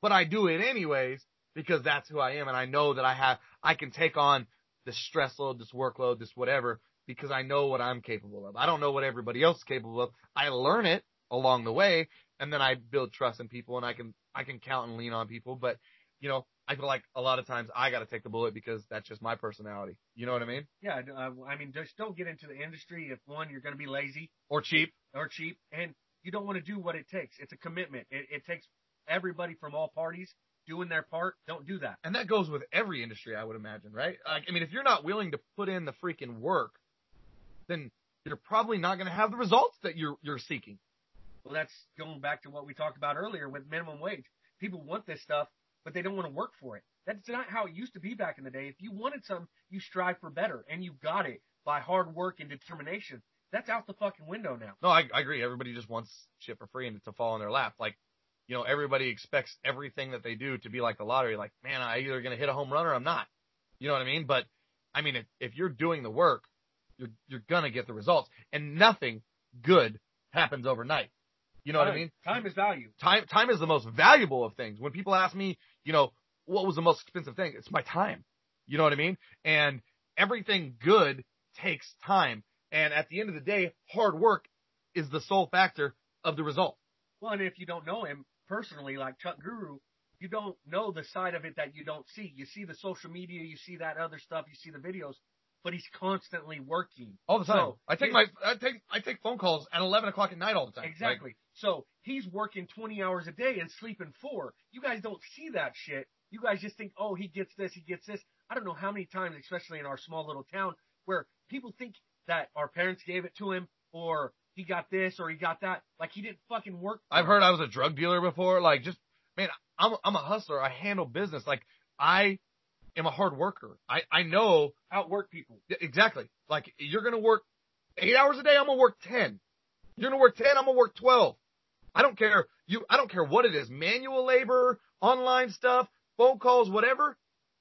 but I do it anyways because that's who I am, and I know that I have I can take on this stress load, this workload, this whatever because I know what I'm capable of. I don't know what everybody else is capable of. I learn it along the way, and then I build trust in people, and I can I can count and lean on people. But you know, I feel like a lot of times I got to take the bullet because that's just my personality. You know what I mean? Yeah, uh, I mean, just don't get into the industry if one you're going to be lazy Or cheap. or cheap, and you don't want to do what it takes. It's a commitment. It, it takes everybody from all parties doing their part. Don't do that. And that goes with every industry, I would imagine, right? Like, I mean, if you're not willing to put in the freaking work, then you're probably not going to have the results that you're you're seeking. Well, that's going back to what we talked about earlier with minimum wage. People want this stuff, but they don't want to work for it. That's not how it used to be back in the day. If you wanted something, you strive for better, and you got it by hard work and determination. That's out the fucking window now. No, I, I agree. Everybody just wants shit for free and to fall in their lap. Like, you know, everybody expects everything that they do to be like the lottery. Like, man, I either going to hit a home run or I'm not. You know what I mean? But I mean, if, if you're doing the work, you're you're gonna get the results, and nothing good happens overnight. You know what I mean? Time is value. time time is the most valuable of things. When people ask me, you know, what was the most expensive thing? It's my time. You know what I mean? And everything good takes time. And at the end of the day, hard work is the sole factor of the result. Well, and if you don't know him personally, like Truck Guru, you don't know the side of it that you don't see. You see the social media, you see that other stuff, you see the videos, but he's constantly working. All the time. So, I take my I take I take phone calls at eleven o'clock at night all the time. Like, Exactly. so he's working 20 hours a day and sleeping four. You guys don't see that shit. You guys just think, oh, he gets this, he gets this. I don't know how many times, especially in our small little town, where people think that our parents gave it to him or he got this or he got that. Like he didn't fucking work. I've heard I was a drug dealer before. Like just man, I'm I'm a hustler. I handle business. Like I am a hard worker. I I know outwork people. Exactly. Like you're gonna work eight hours a day. I'm gonna work ten. You're gonna work ten. I'm gonna work twelve. I don't care. You. I don't care what it is. Manual labor, online stuff, phone calls, whatever.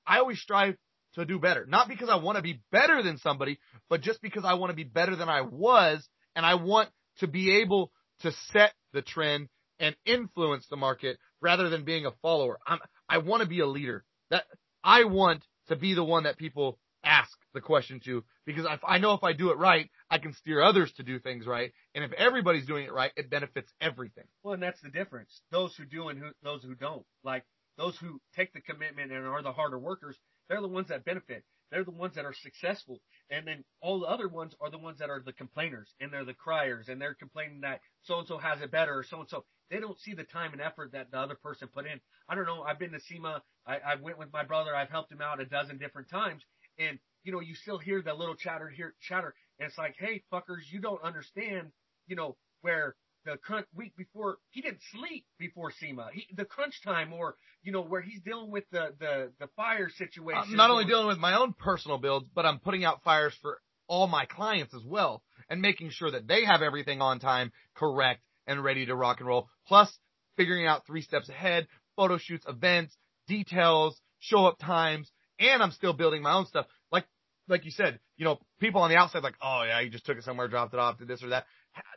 I always strive to do better. Not because I want to be better than somebody, but just because I want to be better than I was, and I want to be able to set the trend and influence the market rather than being a follower. I'm. I want to be a leader. That I want to be the one that people ask the question to because if I know if I do it right, I can steer others to do things right. And if everybody's doing it right, it benefits everything. Well, and that's the difference. Those who do and who, those who don't. Like those who take the commitment and are the harder workers, they're the ones that benefit. They're the ones that are successful. And then all the other ones are the ones that are the complainers and they're the criers and they're complaining that so and so has it better or so and so. They don't see the time and effort that the other person put in. I don't know. I've been to SEMA. I, I went with my brother. I've helped him out a dozen different times. And, you know, you still hear that little chatter here, chatter. And it's like, hey, fuckers, you don't understand, you know, where the crunch week before he didn't sleep before SEMA. He, the crunch time, or you know, where he's dealing with the the the fire situation. I'm not only dealing with my own personal builds, but I'm putting out fires for all my clients as well and making sure that they have everything on time, correct, and ready to rock and roll. Plus figuring out three steps ahead, photo shoots, events, details, show up times, and I'm still building my own stuff. Like, like you said, you know, people on the outside like, oh yeah, you just took it somewhere, dropped it off, did this or that.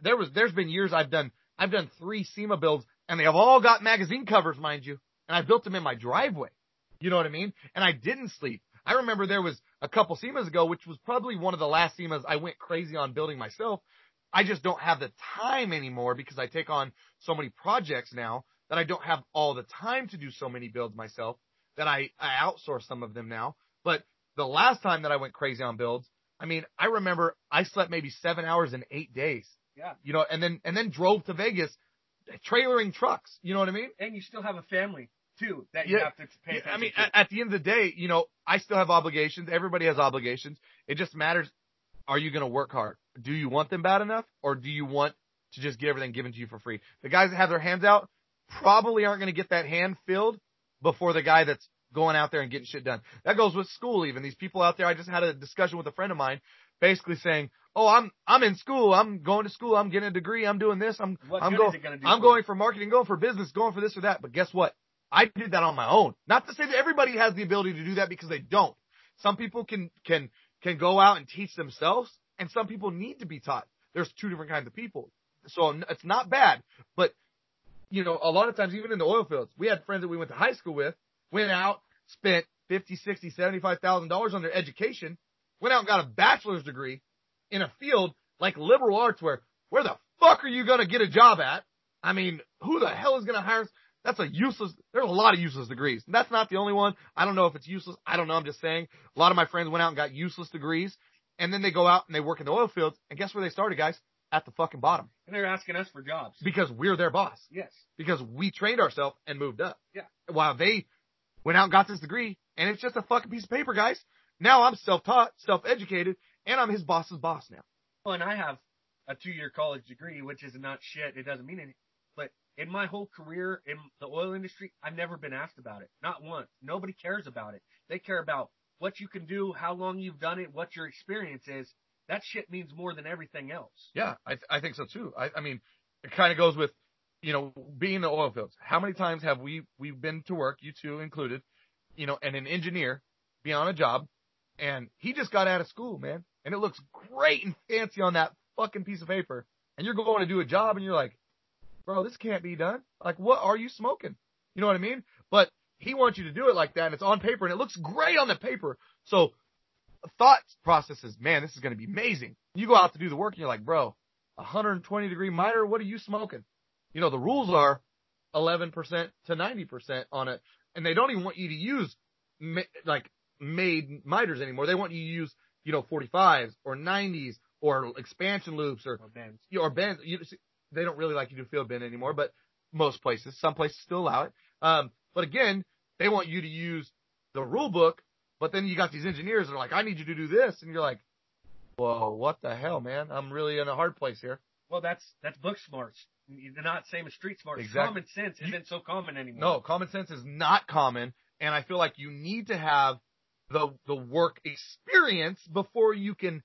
There was, there's been years I've done, I've done three SEMA builds and they have all got magazine covers, mind you, and I built them in my driveway. You know what I mean? And I didn't sleep. I remember there was a couple SEMAs ago, which was probably one of the last SEMAs I went crazy on building myself. I just don't have the time anymore because I take on so many projects now that I don't have all the time to do so many builds myself that I, I outsource some of them now. But the last time that I went crazy on builds, I mean, I remember I slept maybe seven hours in eight days. Yeah. You know, and then and then drove to Vegas, trailering trucks. You know what I mean? And you still have a family too that you Yeah. have to pay Yeah, I mean, to. at, at the end of the day, you know, I still have obligations. Everybody has obligations. It just matters. Are you going to work hard? Do you want them bad enough, or do you want to just get everything given to you for free? The guys that have their hands out probably aren't going to get that hand filled before the guy that's going out there and getting shit done. That goes with school. Even these people out there. I just had a discussion with a friend of mine, basically saying, "Oh, I'm I'm in school. I'm going to school. I'm getting a degree. I'm doing this. I'm what I'm going." is it going to do? I'm for going for marketing, going for business, going for this or that. But guess what? I did that on my own. Not to say that everybody has the ability to do that because they don't. Some people can can can go out and teach themselves, and some people need to be taught. There's two different kinds of people. So it's not bad, but you know, a lot of times, even in the oil fields, we had friends that we went to high school with, went out, spent fifty, sixty, seventy-five thousand dollars on their education, went out and got a bachelor's degree in a field like liberal arts, where where the fuck are you gonna get a job at? I mean, who the hell is gonna hire? That's a useless. There's a lot of useless degrees. That's not the only one. I don't know if it's useless. I don't know. I'm just saying. A lot of my friends went out and got useless degrees, and then they go out and they work in the oil fields, and guess where they started, guys? At the fucking bottom, and they're asking us for jobs. because we're their boss Yes. because we trained ourselves and moved up. Yeah. While they went out and got this degree, and it's just a fucking piece of paper, guys. Now I'm self-taught, self-educated, and I'm his boss's boss now. Well, and I have a two-year college degree, which is not shit. It doesn't mean anything. But in my whole career in the oil industry, I've never been asked about it. Not once. Nobody cares about it. They care about what you can do, how long you've done it, what your experience is. That shit means more than everything else. Yeah, I, th- I think so too. I, I mean, it kind of goes with, you know, being in the oil fields. How many times have we we've been to work, you two included, you know, and an engineer be on a job, and he just got out of school, man, and it looks great and fancy on that fucking piece of paper, and you're going to do a job, and you're like, bro, this can't be done. Like, what are you smoking? You know what I mean? But he wants you to do it like that, and it's on paper, and it looks great on the paper. So thought process is, man, this is going to be amazing. You go out to do the work, and you're like, bro, 120 degree miter, what are you smoking? You know, the rules are 11% to 90% on it, and they don't even want you to use like made miters anymore. They want you to use, you know, 45s or 90s or expansion loops or Or bends. or bends. You, they don't really like you to field bend anymore, but most places, some places still allow it. Um, but again, they want you to use the rule book, but then you got these engineers that are like, I need you to do this, and you're like, whoa, what the hell, man? I'm really in a hard place here. Well, that's that's book smarts. They're not same as street smarts. Exactly. Common sense isn't so common anymore. No, common sense is not common, and I feel like you need to have the the work experience before you can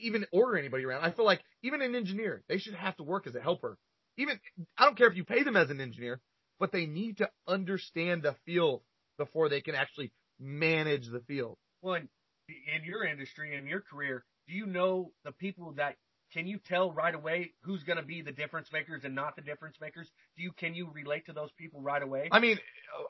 even order anybody around. I feel like even an engineer, they should have to work as a helper. Even I don't care if you pay them as an engineer, but they need to understand the field before they can actually manage the field. Well, in, in your industry, in your career, do you know the people that can you tell right away who's going to be the difference makers and not the difference makers? Do you can you relate to those people right away? I mean,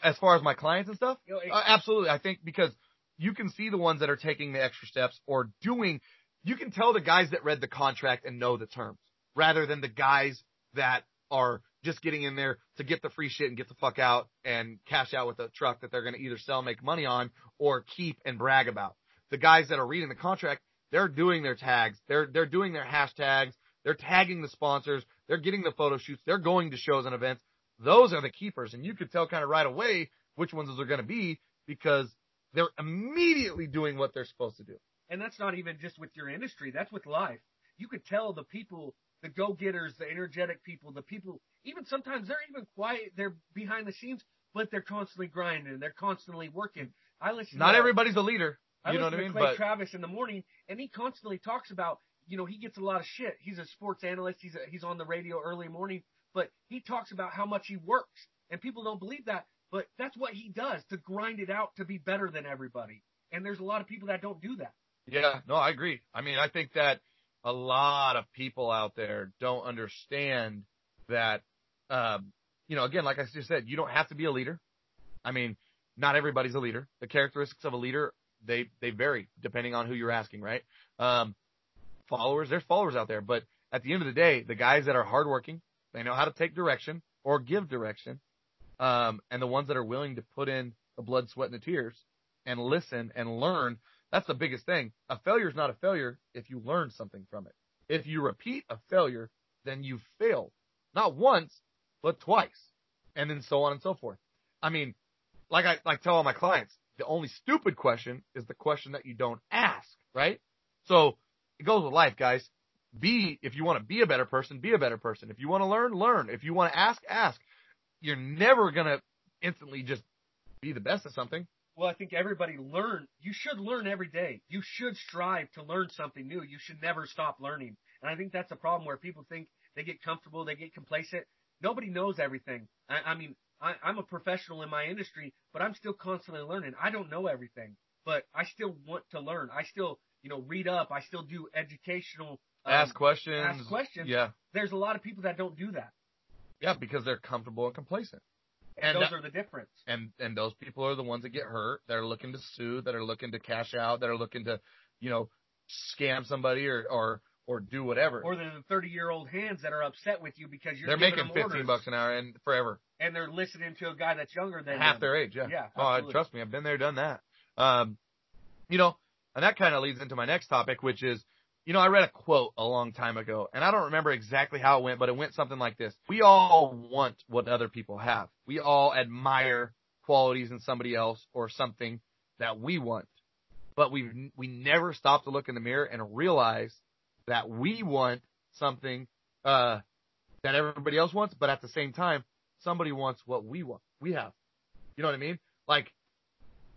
as far as my clients and stuff, You know, it- Uh, absolutely. I think because you can see the ones that are taking the extra steps or doing, you can tell the guys that read the contract and know the terms rather than the guys that are just getting in there to get the free shit and get the fuck out and cash out with a truck that they're going to either sell make money on or keep and brag about. The guys that are reading the contract, they're doing their tags. They're, they're doing their hashtags. They're tagging the sponsors. They're getting the photo shoots. They're going to shows and events. Those are the keepers. And you could tell kind of right away which ones those are going to be because they're immediately doing what they're supposed to do. And that's not even just with your industry. That's with life. You could tell the people, the go-getters, the energetic people, the people. Even sometimes they're even quiet. They're behind the scenes, but they're constantly grinding. They're constantly working. I listen. Not to, everybody's a leader. I You know listen what I mean? to Clay But Travis in the morning, and he constantly talks about, you know, he gets a lot of shit. He's a sports analyst. He's a, he's on the radio early morning, but he talks about how much he works, and people don't believe that. But that's what he does to grind it out to be better than everybody. And there's a lot of people that don't do that. Yeah, no, I agree. I mean, I think that a lot of people out there don't understand that, um, you know, again, like I just said, you don't have to be a leader. I mean, not everybody's a leader. The characteristics of a leader they they vary depending on who you're asking, right? Um, followers, there's followers out there, but at the end of the day, the guys that are hardworking, they know how to take direction or give direction, um, and the ones that are willing to put in the blood, sweat, and the tears and listen and learn. That's the biggest thing. A failure is not a failure if you learn something from it. If you repeat a failure, then you failed. Not once, but twice. And then so on and so forth. I mean, like I like tell all my clients, the only stupid question is the question that you don't ask, right? So it goes with life, guys. Be, if you want to be a better person, be a better person. If you want to learn, learn. If you want to ask, ask. You're never going to instantly just be the best at something. Well, I think everybody learn. You should learn every day. You should strive to learn something new. You should never stop learning. And I think that's a problem where people think they get comfortable, they get complacent. Nobody knows everything. I, I mean, I, I'm a professional in my industry, but I'm still constantly learning. I don't know everything, but I still want to learn. I still, you know, read up. I still do educational. Um, ask questions. Ask questions. Yeah. There's a lot of people that don't do that. Yeah, because they're comfortable and complacent. And, those are the difference. And and those people are the ones that get hurt. That are looking to sue. That are looking to cash out. That are looking to, you know, scam somebody or or or do whatever. Or the 30 year old hands that are upset with you because you're they're making 15 orders, bucks an hour and forever. And they're listening to a guy that's younger than half them. their age. Yeah. Yeah. Oh, absolutely. trust me, I've been there, done that. Um, you know, and that kind of leads into my next topic, which is, you know, I read a quote a long time ago, and I don't remember exactly how it went, but it went something like this: We all want what other people have. We all admire qualities in somebody else or something that we want, but we we never stop to look in the mirror and realize that we want something uh, that everybody else wants, but at the same time, somebody wants what we want. We have. You know what I mean? Like,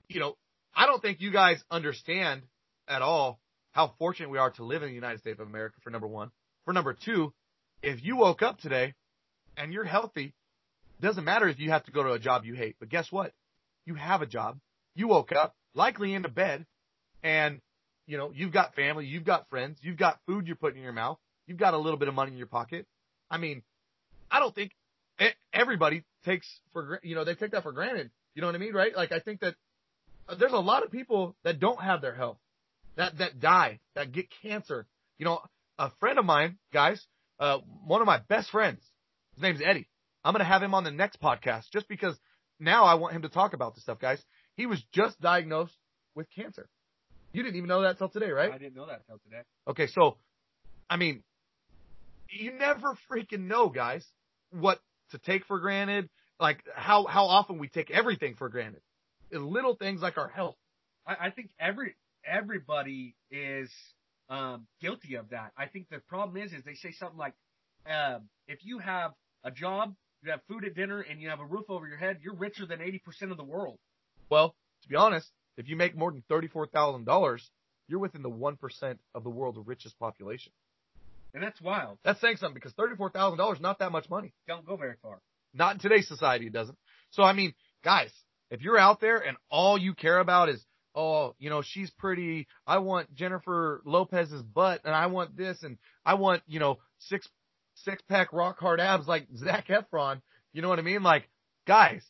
you know, I don't think you guys understand at all how fortunate we are to live in the United States of America, for number one. For number two, if you woke up today and you're healthy, doesn't matter if you have to go to a job you hate, but guess what? You have a job. You woke up, likely into bed, and, you know, you've got family, you've got friends, you've got food you're putting in your mouth, you've got a little bit of money in your pocket. I mean, I don't think everybody takes for, you know, they take that for granted. You know what I mean, right? Like, I think that uh, there's a lot of people that don't have their health, that, that die, that get cancer. You know, a friend of mine, guys, uh, one of my best friends, his name's Eddie. I'm going to have him on the next podcast just because now I want him to talk about this stuff, guys. He was just diagnosed with cancer. You didn't even know that till today, right? I didn't know that till today. Okay, so, I mean, you never freaking know, guys, what to take for granted, like how, how often we take everything for granted. Little things like our health. I, I think every everybody is um, guilty of that. I think the problem is, is they say something like, uh, if you have a job, you have food at dinner, and you have a roof over your head, you're richer than 80% of the world. Well, to be honest, if you make more than $34,000, you're within the 1% of the world's richest population. And that's wild. That's saying something because $34,000 is not that much money. Don't go very far. Not in today's society, it doesn't. So, I mean, guys, if you're out there and all you care about is, oh, you know, she's pretty, I want Jennifer Lopez's butt and I want this and I want, you know, six, six pack rock hard abs like Zac Efron. You know what I mean? Like, guys,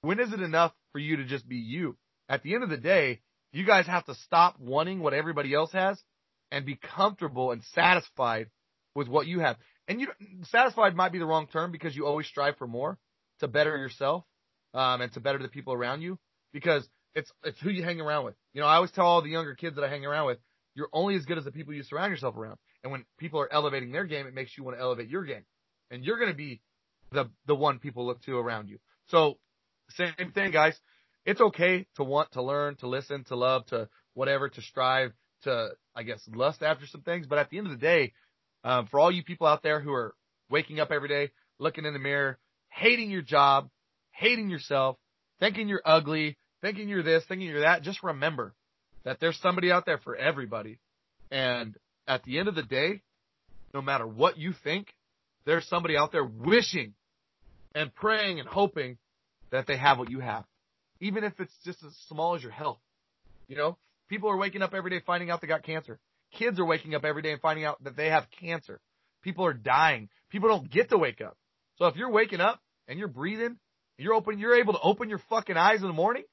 when is it enough for you to just be you? At the end of the day, you guys have to stop wanting what everybody else has and be comfortable and satisfied with what you have. And you satisfied might be the wrong term because you always strive for more to better yourself um, and to better the people around you because it's it's who you hang around with. You know, I always tell all the younger kids that I hang around with, you're only as good as the people you surround yourself around. And when people are elevating their game, it makes you want to elevate your game, and you're going to be the the one people look to around you. So same thing, guys. It's okay to want to learn, to listen, to love, to whatever, to strive, to I guess lust after some things. But at the end of the day, um, for all you people out there who are waking up every day, looking in the mirror, hating your job, hating yourself, thinking you're ugly, thinking you're this, thinking you're that, just remember that there's somebody out there for everybody. And at the end of the day, no matter what you think, there's somebody out there wishing and praying and hoping that they have what you have. Even if it's just as small as your health. You know, people are waking up every day finding out they got cancer. Kids are waking up every day and finding out that they have cancer. People are dying. People don't get to wake up. So if you're waking up and you're breathing, and you're open, you're able to open your fucking eyes in the morning,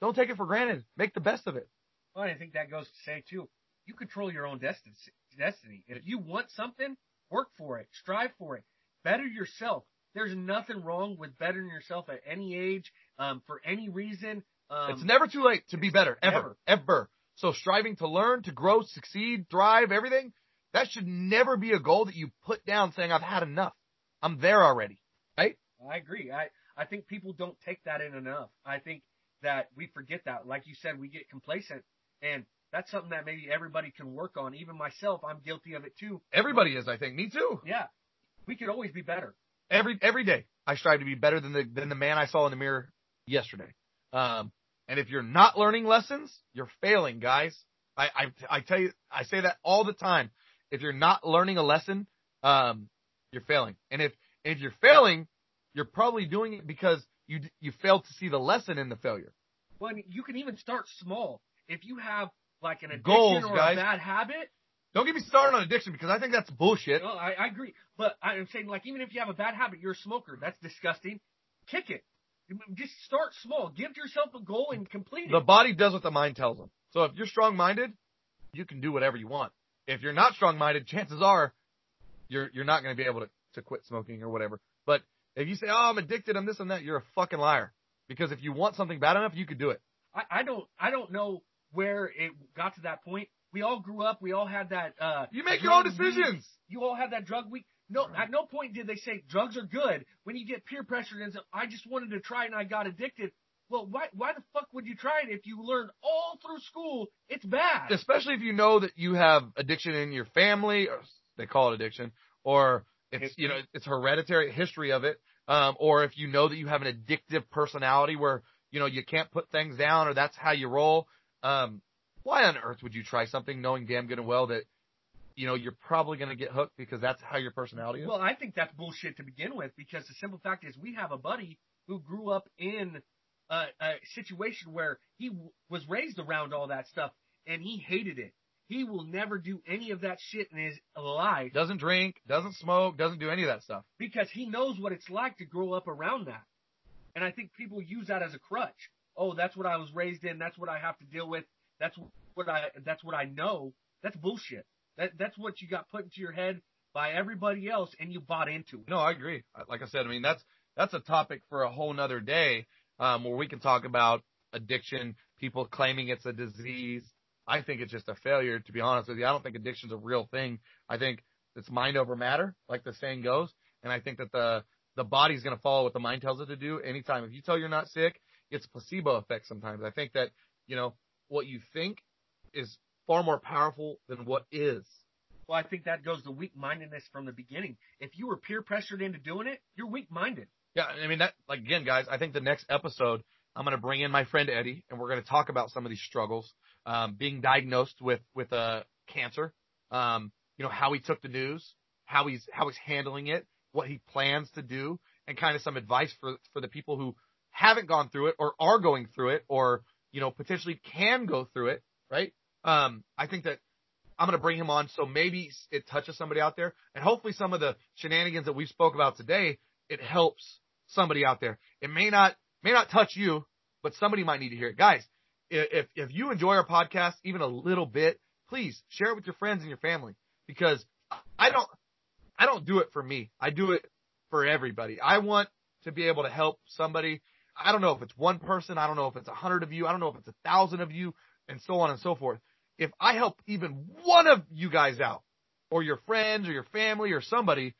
don't take it for granted. Make the best of it. Well, I think that goes to say too, you control your own destiny. Destiny. If you want something, work for it, strive for it, better yourself. There's nothing wrong with bettering yourself at any age, um, for any reason. Um, it's never too late to be better, ever, never. ever. So striving to learn, to grow, succeed, thrive, everything, that should never be a goal that you put down saying, I've had enough. I'm there already. Right? I agree. I, I think people don't take that in enough. I think that we forget that. Like you said, we get complacent and that's something that maybe everybody can work on. Even myself, I'm guilty of it too. Everybody is, I think. Me too. Yeah. We could always be better. Every every day, I strive to be better than the than the man I saw in the mirror yesterday. Um, and if you're not learning lessons, you're failing, guys. I, I I tell you, I say that all the time. If you're not learning a lesson, um, you're failing. And if and if you're failing, you're probably doing it because you you fail to see the lesson in the failure. Well, you can even start small. If you have like an addiction Goals, or guys. a bad habit, Don't get me started on addiction because I think that's bullshit. No, I, I agree. But I'm saying, like, even if you have a bad habit, you're a smoker. That's disgusting. Kick it. Just start small. Give yourself a goal and complete it. The body does what the mind tells them. So if you're strong minded, you can do whatever you want. If you're not strong minded, chances are you're you're not going to be able to, to quit smoking or whatever. But if you say, "Oh, I'm addicted, I'm this and that," you're a fucking liar. Because if you want something bad enough, you could do it. I, I don't. I don't know where it got to that point. We all grew up. We all had that. uh You make your own drug week. decisions. You all had that drug week. No, at no point did they say drugs are good. When you get peer pressured and say, I just wanted to try it and I got addicted. Well, why why the fuck would you try it if you learned all through school it's bad? Especially if you know that you have addiction in your family, or they call it addiction, or it's you know it's hereditary history of it, um, or if you know that you have an addictive personality where you know you can't put things down or that's how you roll. Um, why on earth would you try something knowing damn good and well that you know you're probably going to get hooked because that's how your personality is? Well, I think that's bullshit to begin with because the simple fact is we have a buddy who grew up in a, a situation where he w- was raised around all that stuff and he hated it. He will never do any of that shit in his life doesn't drink, doesn't smoke, doesn't do any of that stuff. because he knows what it's like to grow up around that. And I think people use that as a crutch. Oh, that's what I was raised in. That's what I have to deal with. That's what I, that's what I know. That's bullshit. That, that's what you got put into your head by everybody else and you bought into it. No, I agree. Like I said, I mean that's that's a topic for a whole nother day, um, where we can talk about addiction, people claiming it's a disease. I think it's just a failure, to be honest with you. I don't think addiction's a real thing. I think it's mind over matter, like the saying goes, and I think that the the body's going to follow what the mind tells it to do anytime. If you tell you're not sick, it's placebo effect sometimes. I think that, you know, what you think is far more powerful than what is. Well, I think that goes to weak mindedness from the beginning. If you were peer pressured into doing it, you're weak minded. Yeah, I mean that like again, guys. I think the next episode I'm going to bring in my friend Eddie, and we're going to talk about some of these struggles, um, being diagnosed with with uh, cancer. Um, you know how he took the news, how he's how he's handling it, what he plans to do, and kind of some advice for for the people who haven't gone through it or are going through it, or you know potentially can go through it. Right? Um, I think that I'm going to bring him on so maybe it touches somebody out there, and hopefully some of the shenanigans that we spoke about today it helps somebody out there. It may not may not touch you, but somebody might need to hear it. Guys, if if you enjoy our podcast even a little bit, please share it with your friends and your family because I don't I don't do it for me. I do it for everybody. I want to be able to help somebody. I don't know if it's one person, I don't know if it's a hundred of you, I don't know if it's a thousand of you, and so on and so forth. If I help even one of you guys out, or your friends, or your family, or somebody,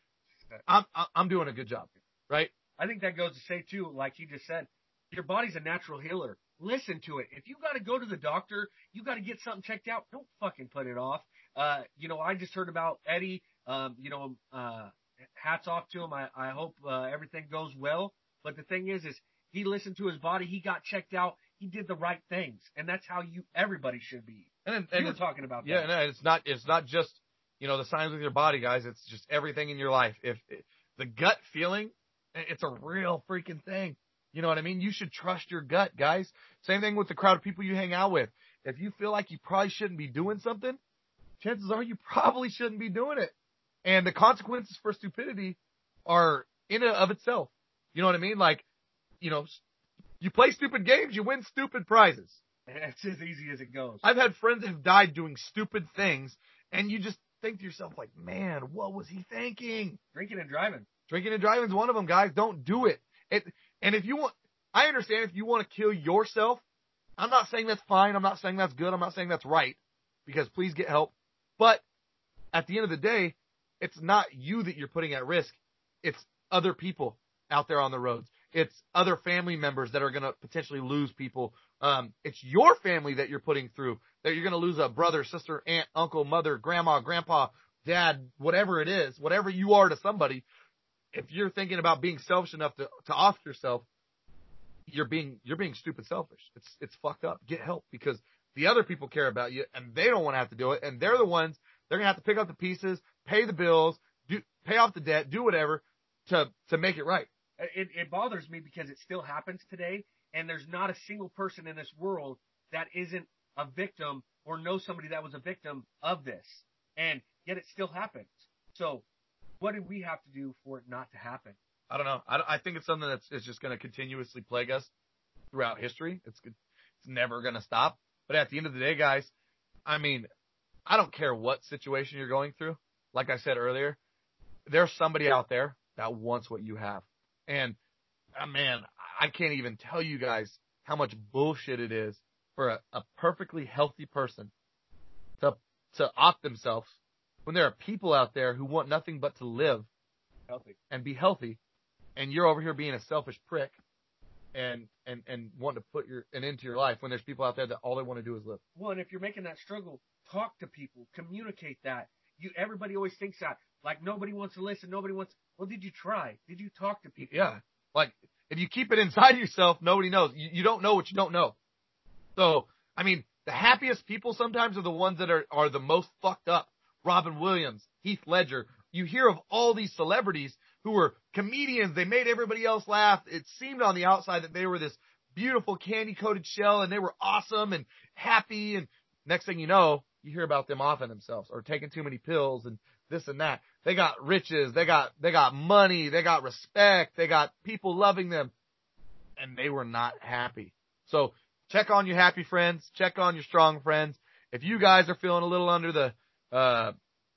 I'm I'm doing a good job, right? I think that goes to say too, like you just said, your body's a natural healer. Listen to it. If you got to go to the doctor, you got to get something checked out. Don't fucking put it off. Uh, you know, I just heard about Eddie. Um, you know, uh, hats off to him. I, I hope uh, everything goes well. But the thing is, is he listened to his body. He got checked out. He did the right things, and that's how you everybody should be. And, You and were talking about yeah, that. no, it's not it's not just you know the signs with your body, guys. It's just everything in your life. If the gut feeling, it's a real freaking thing. You know what I mean? You should trust your gut, guys. Same thing with the crowd of people you hang out with. If you feel like you probably shouldn't be doing something, chances are you probably shouldn't be doing it. And the consequences for stupidity are in and of itself. You know what I mean? Like, you know, you play stupid games, you win stupid prizes. It's as easy as it goes. I've had friends that have died doing stupid things, and you just think to yourself, like, man, what was he thinking? Drinking and driving. Drinking and driving is one of them, guys. Don't do it. It and if you want, I understand if you want to kill yourself. I'm not saying that's fine. I'm not saying that's good. I'm not saying that's right, because please get help. But at the end of the day, it's not you that you're putting at risk. It's other people out there on the roads. It's other family members that are going to potentially lose people. Um, it's your family that you're putting through that you're going to lose a brother, sister, aunt, uncle, mother, grandma, grandpa, dad, whatever it is, whatever you are to somebody. If you're thinking about being selfish enough to, to off yourself, you're being, you're being stupid selfish. It's, it's fucked up. Get help because the other people care about you and they don't want to have to do it. And they're the ones, they're to have to pick up the pieces, pay the bills, do, pay off the debt, do whatever to, to make it right. It, it bothers me because it still happens today, and there's not a single person in this world that isn't a victim or knows somebody that was a victim of this, and yet it still happens. So, what do we have to do for it not to happen? I don't know. I, I think it's something that's it's just going to continuously plague us throughout history. It's it's never going to stop. But at the end of the day, guys, I mean, I don't care what situation you're going through. Like I said earlier, there's somebody out there that wants what you have. And uh, man, I can't even tell you guys how much bullshit it is for a, a perfectly healthy person to to opt themselves when there are people out there who want nothing but to live Healthy. and be healthy, and you're over here being a selfish prick and and and wanting to put your an end to your life when there's people out there that all they want to do is live. Well, and if you're making that struggle, talk to people, communicate that. You everybody always thinks that like nobody wants to listen, nobody wants. Well, did you try? Did you talk to people? Yeah, like if you keep it inside yourself, nobody knows. You, you don't know what you don't know. So I mean, the happiest people sometimes are the ones that are are the most fucked up. Robin Williams, Heath Ledger. You hear of all these celebrities who were comedians. They made everybody else laugh. It seemed on the outside that they were this beautiful candy coated shell and they were awesome and happy. And next thing you know, you hear about them offing themselves or taking too many pills and this and that. They got riches. They got, they got money. They got respect. They got people loving them and they were not happy. So check on your happy friends. Check on your strong friends. If you guys are feeling a little under the, uh,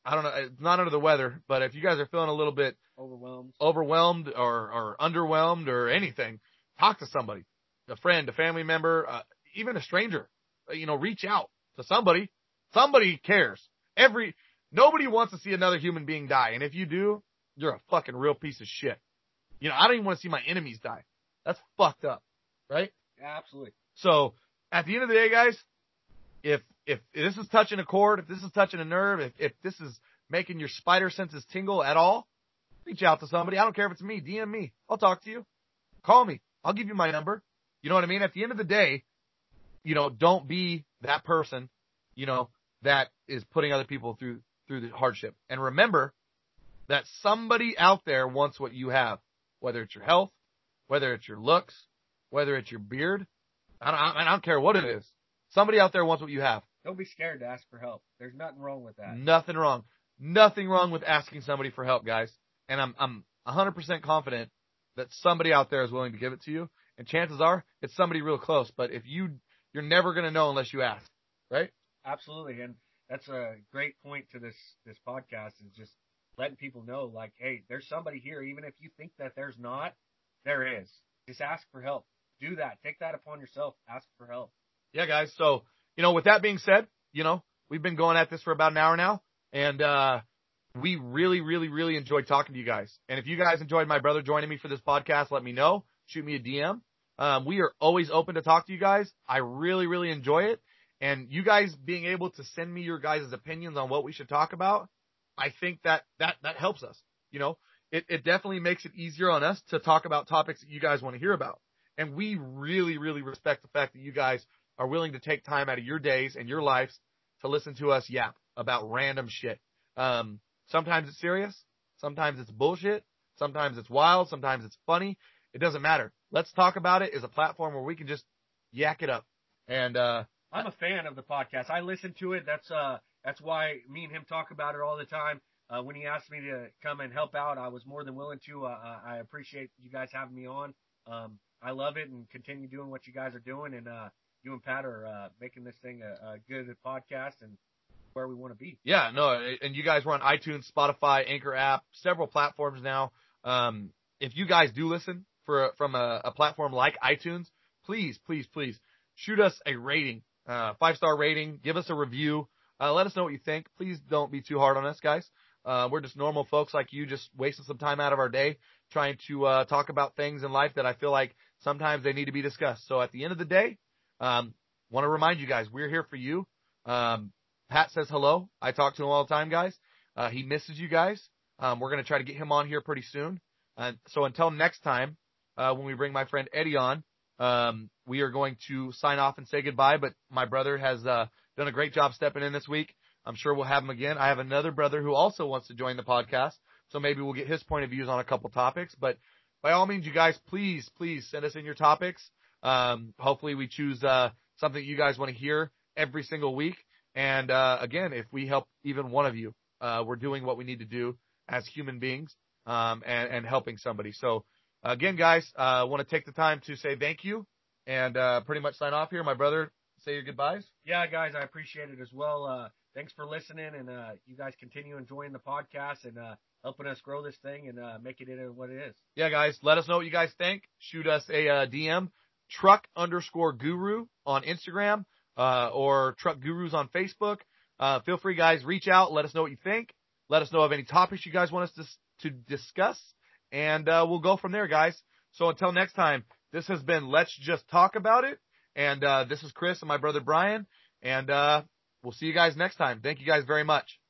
I don't know, it's not under the weather, but if you guys are feeling a little bit Overwhelmed. overwhelmed or, or underwhelmed or anything, talk to somebody, a friend, a family member, uh, even a stranger. Uh, You know, reach out to somebody. Somebody cares. Every nobody wants to see another human being die, and if you do, you're a fucking real piece of shit. You know, I don't even want to see my enemies die. That's fucked up, right? Yeah, absolutely. So at the end of the day, guys, if if this is touching a chord, if this is touching a nerve, if if this is making your spider senses tingle at all, reach out to somebody. I don't care if it's me. DM me. I'll talk to you. Call me. I'll give you my number. You know what I mean? At the end of the day, you know, don't be that person, you know, that is putting other people through through the hardship. And remember that somebody out there wants what you have, whether it's your health, whether it's your looks, whether it's your beard. I don't, I don't care what it is. Somebody out there wants what you have. Don't be scared to ask for help. There's nothing wrong with that. Nothing wrong. Nothing wrong with asking somebody for help, guys. And I'm I'm 100% confident that somebody out there is willing to give it to you. And chances are it's somebody real close. But if you you're never going to know unless you ask, right? Absolutely, and that's a great point to this this podcast is just letting people know, like, hey, there's somebody here, even if you think that there's not, there is. Just ask for help. Do that. Take that upon yourself. Ask for help. Yeah, guys. So, you know, with that being said, you know, we've been going at this for about an hour now and, uh, we really, really, really enjoyed talking to you guys. And if you guys enjoyed my brother joining me for this podcast, let me know. Shoot me a DM. Um, we are always open to talk to you guys. I really, really enjoy it. And you guys being able to send me your guys' opinions on what we should talk about, I think that, that, that helps us. You know, it, it definitely makes it easier on us to talk about topics that you guys want to hear about. And we really, really respect the fact that you guys are willing to take time out of your days and your lives to listen to us yap about random shit. Um, sometimes it's serious. Sometimes it's bullshit. Sometimes it's wild. Sometimes it's funny. It doesn't matter. Let's talk about it is a platform where we can just yak it up. And, uh, I'm a fan of the podcast. I listen to it. That's uh that's why me and him talk about it all the time. Uh, when he asked me to come and help out, I was more than willing to. Uh, I appreciate you guys having me on. Um, I love it and continue doing what you guys are doing. And uh, you and Pat are uh, making this thing a, a good podcast and where we want to be. Yeah, no, and you guys were on iTunes, Spotify, Anchor app, several platforms now. Um, if you guys do listen for from a, a platform like iTunes, please, please, please shoot us a rating, uh, five star rating. Give us a review. Uh, let us know what you think. Please don't be too hard on us, guys. Uh, we're just normal folks like you, just wasting some time out of our day trying to uh, talk about things in life that I feel like sometimes they need to be discussed. So at the end of the day, um, want to remind you guys, we're here for you. Um, Pat says hello. I talk to him all the time, guys. Uh, he misses you guys. Um, we're going to try to get him on here pretty soon. And so until next time, uh, when we bring my friend Eddie on, um, we are going to sign off and say goodbye. But my brother has uh, done a great job stepping in this week. I'm sure we'll have him again. I have another brother who also wants to join the podcast, so maybe we'll get his point of views on a couple topics. But by all means, you guys, please, please send us in your topics. Um, hopefully, we choose uh, something you guys want to hear every single week. And uh, again, if we help even one of you, uh, we're doing what we need to do as human beings um, and, and helping somebody. So again, guys, I uh, want to take the time to say thank you and uh, pretty much sign off here. My brother, say your goodbyes. Yeah, guys, I appreciate it as well. Uh, thanks for listening, and uh, you guys continue enjoying the podcast and uh, helping us grow this thing and uh, make it into what it is. Yeah, guys, let us know what you guys think. Shoot us a uh, DM, truck underscore guru on Instagram uh, or truck gurus on Facebook. Uh, feel free, guys, reach out. Let us know what you think. Let us know of any topics you guys want us to, to discuss, and uh, we'll go from there, guys. So until next time, this has been Let's Just Talk About It, and uh, this is Chris and my brother Brian, and uh, we'll see you guys next time. Thank you guys very much.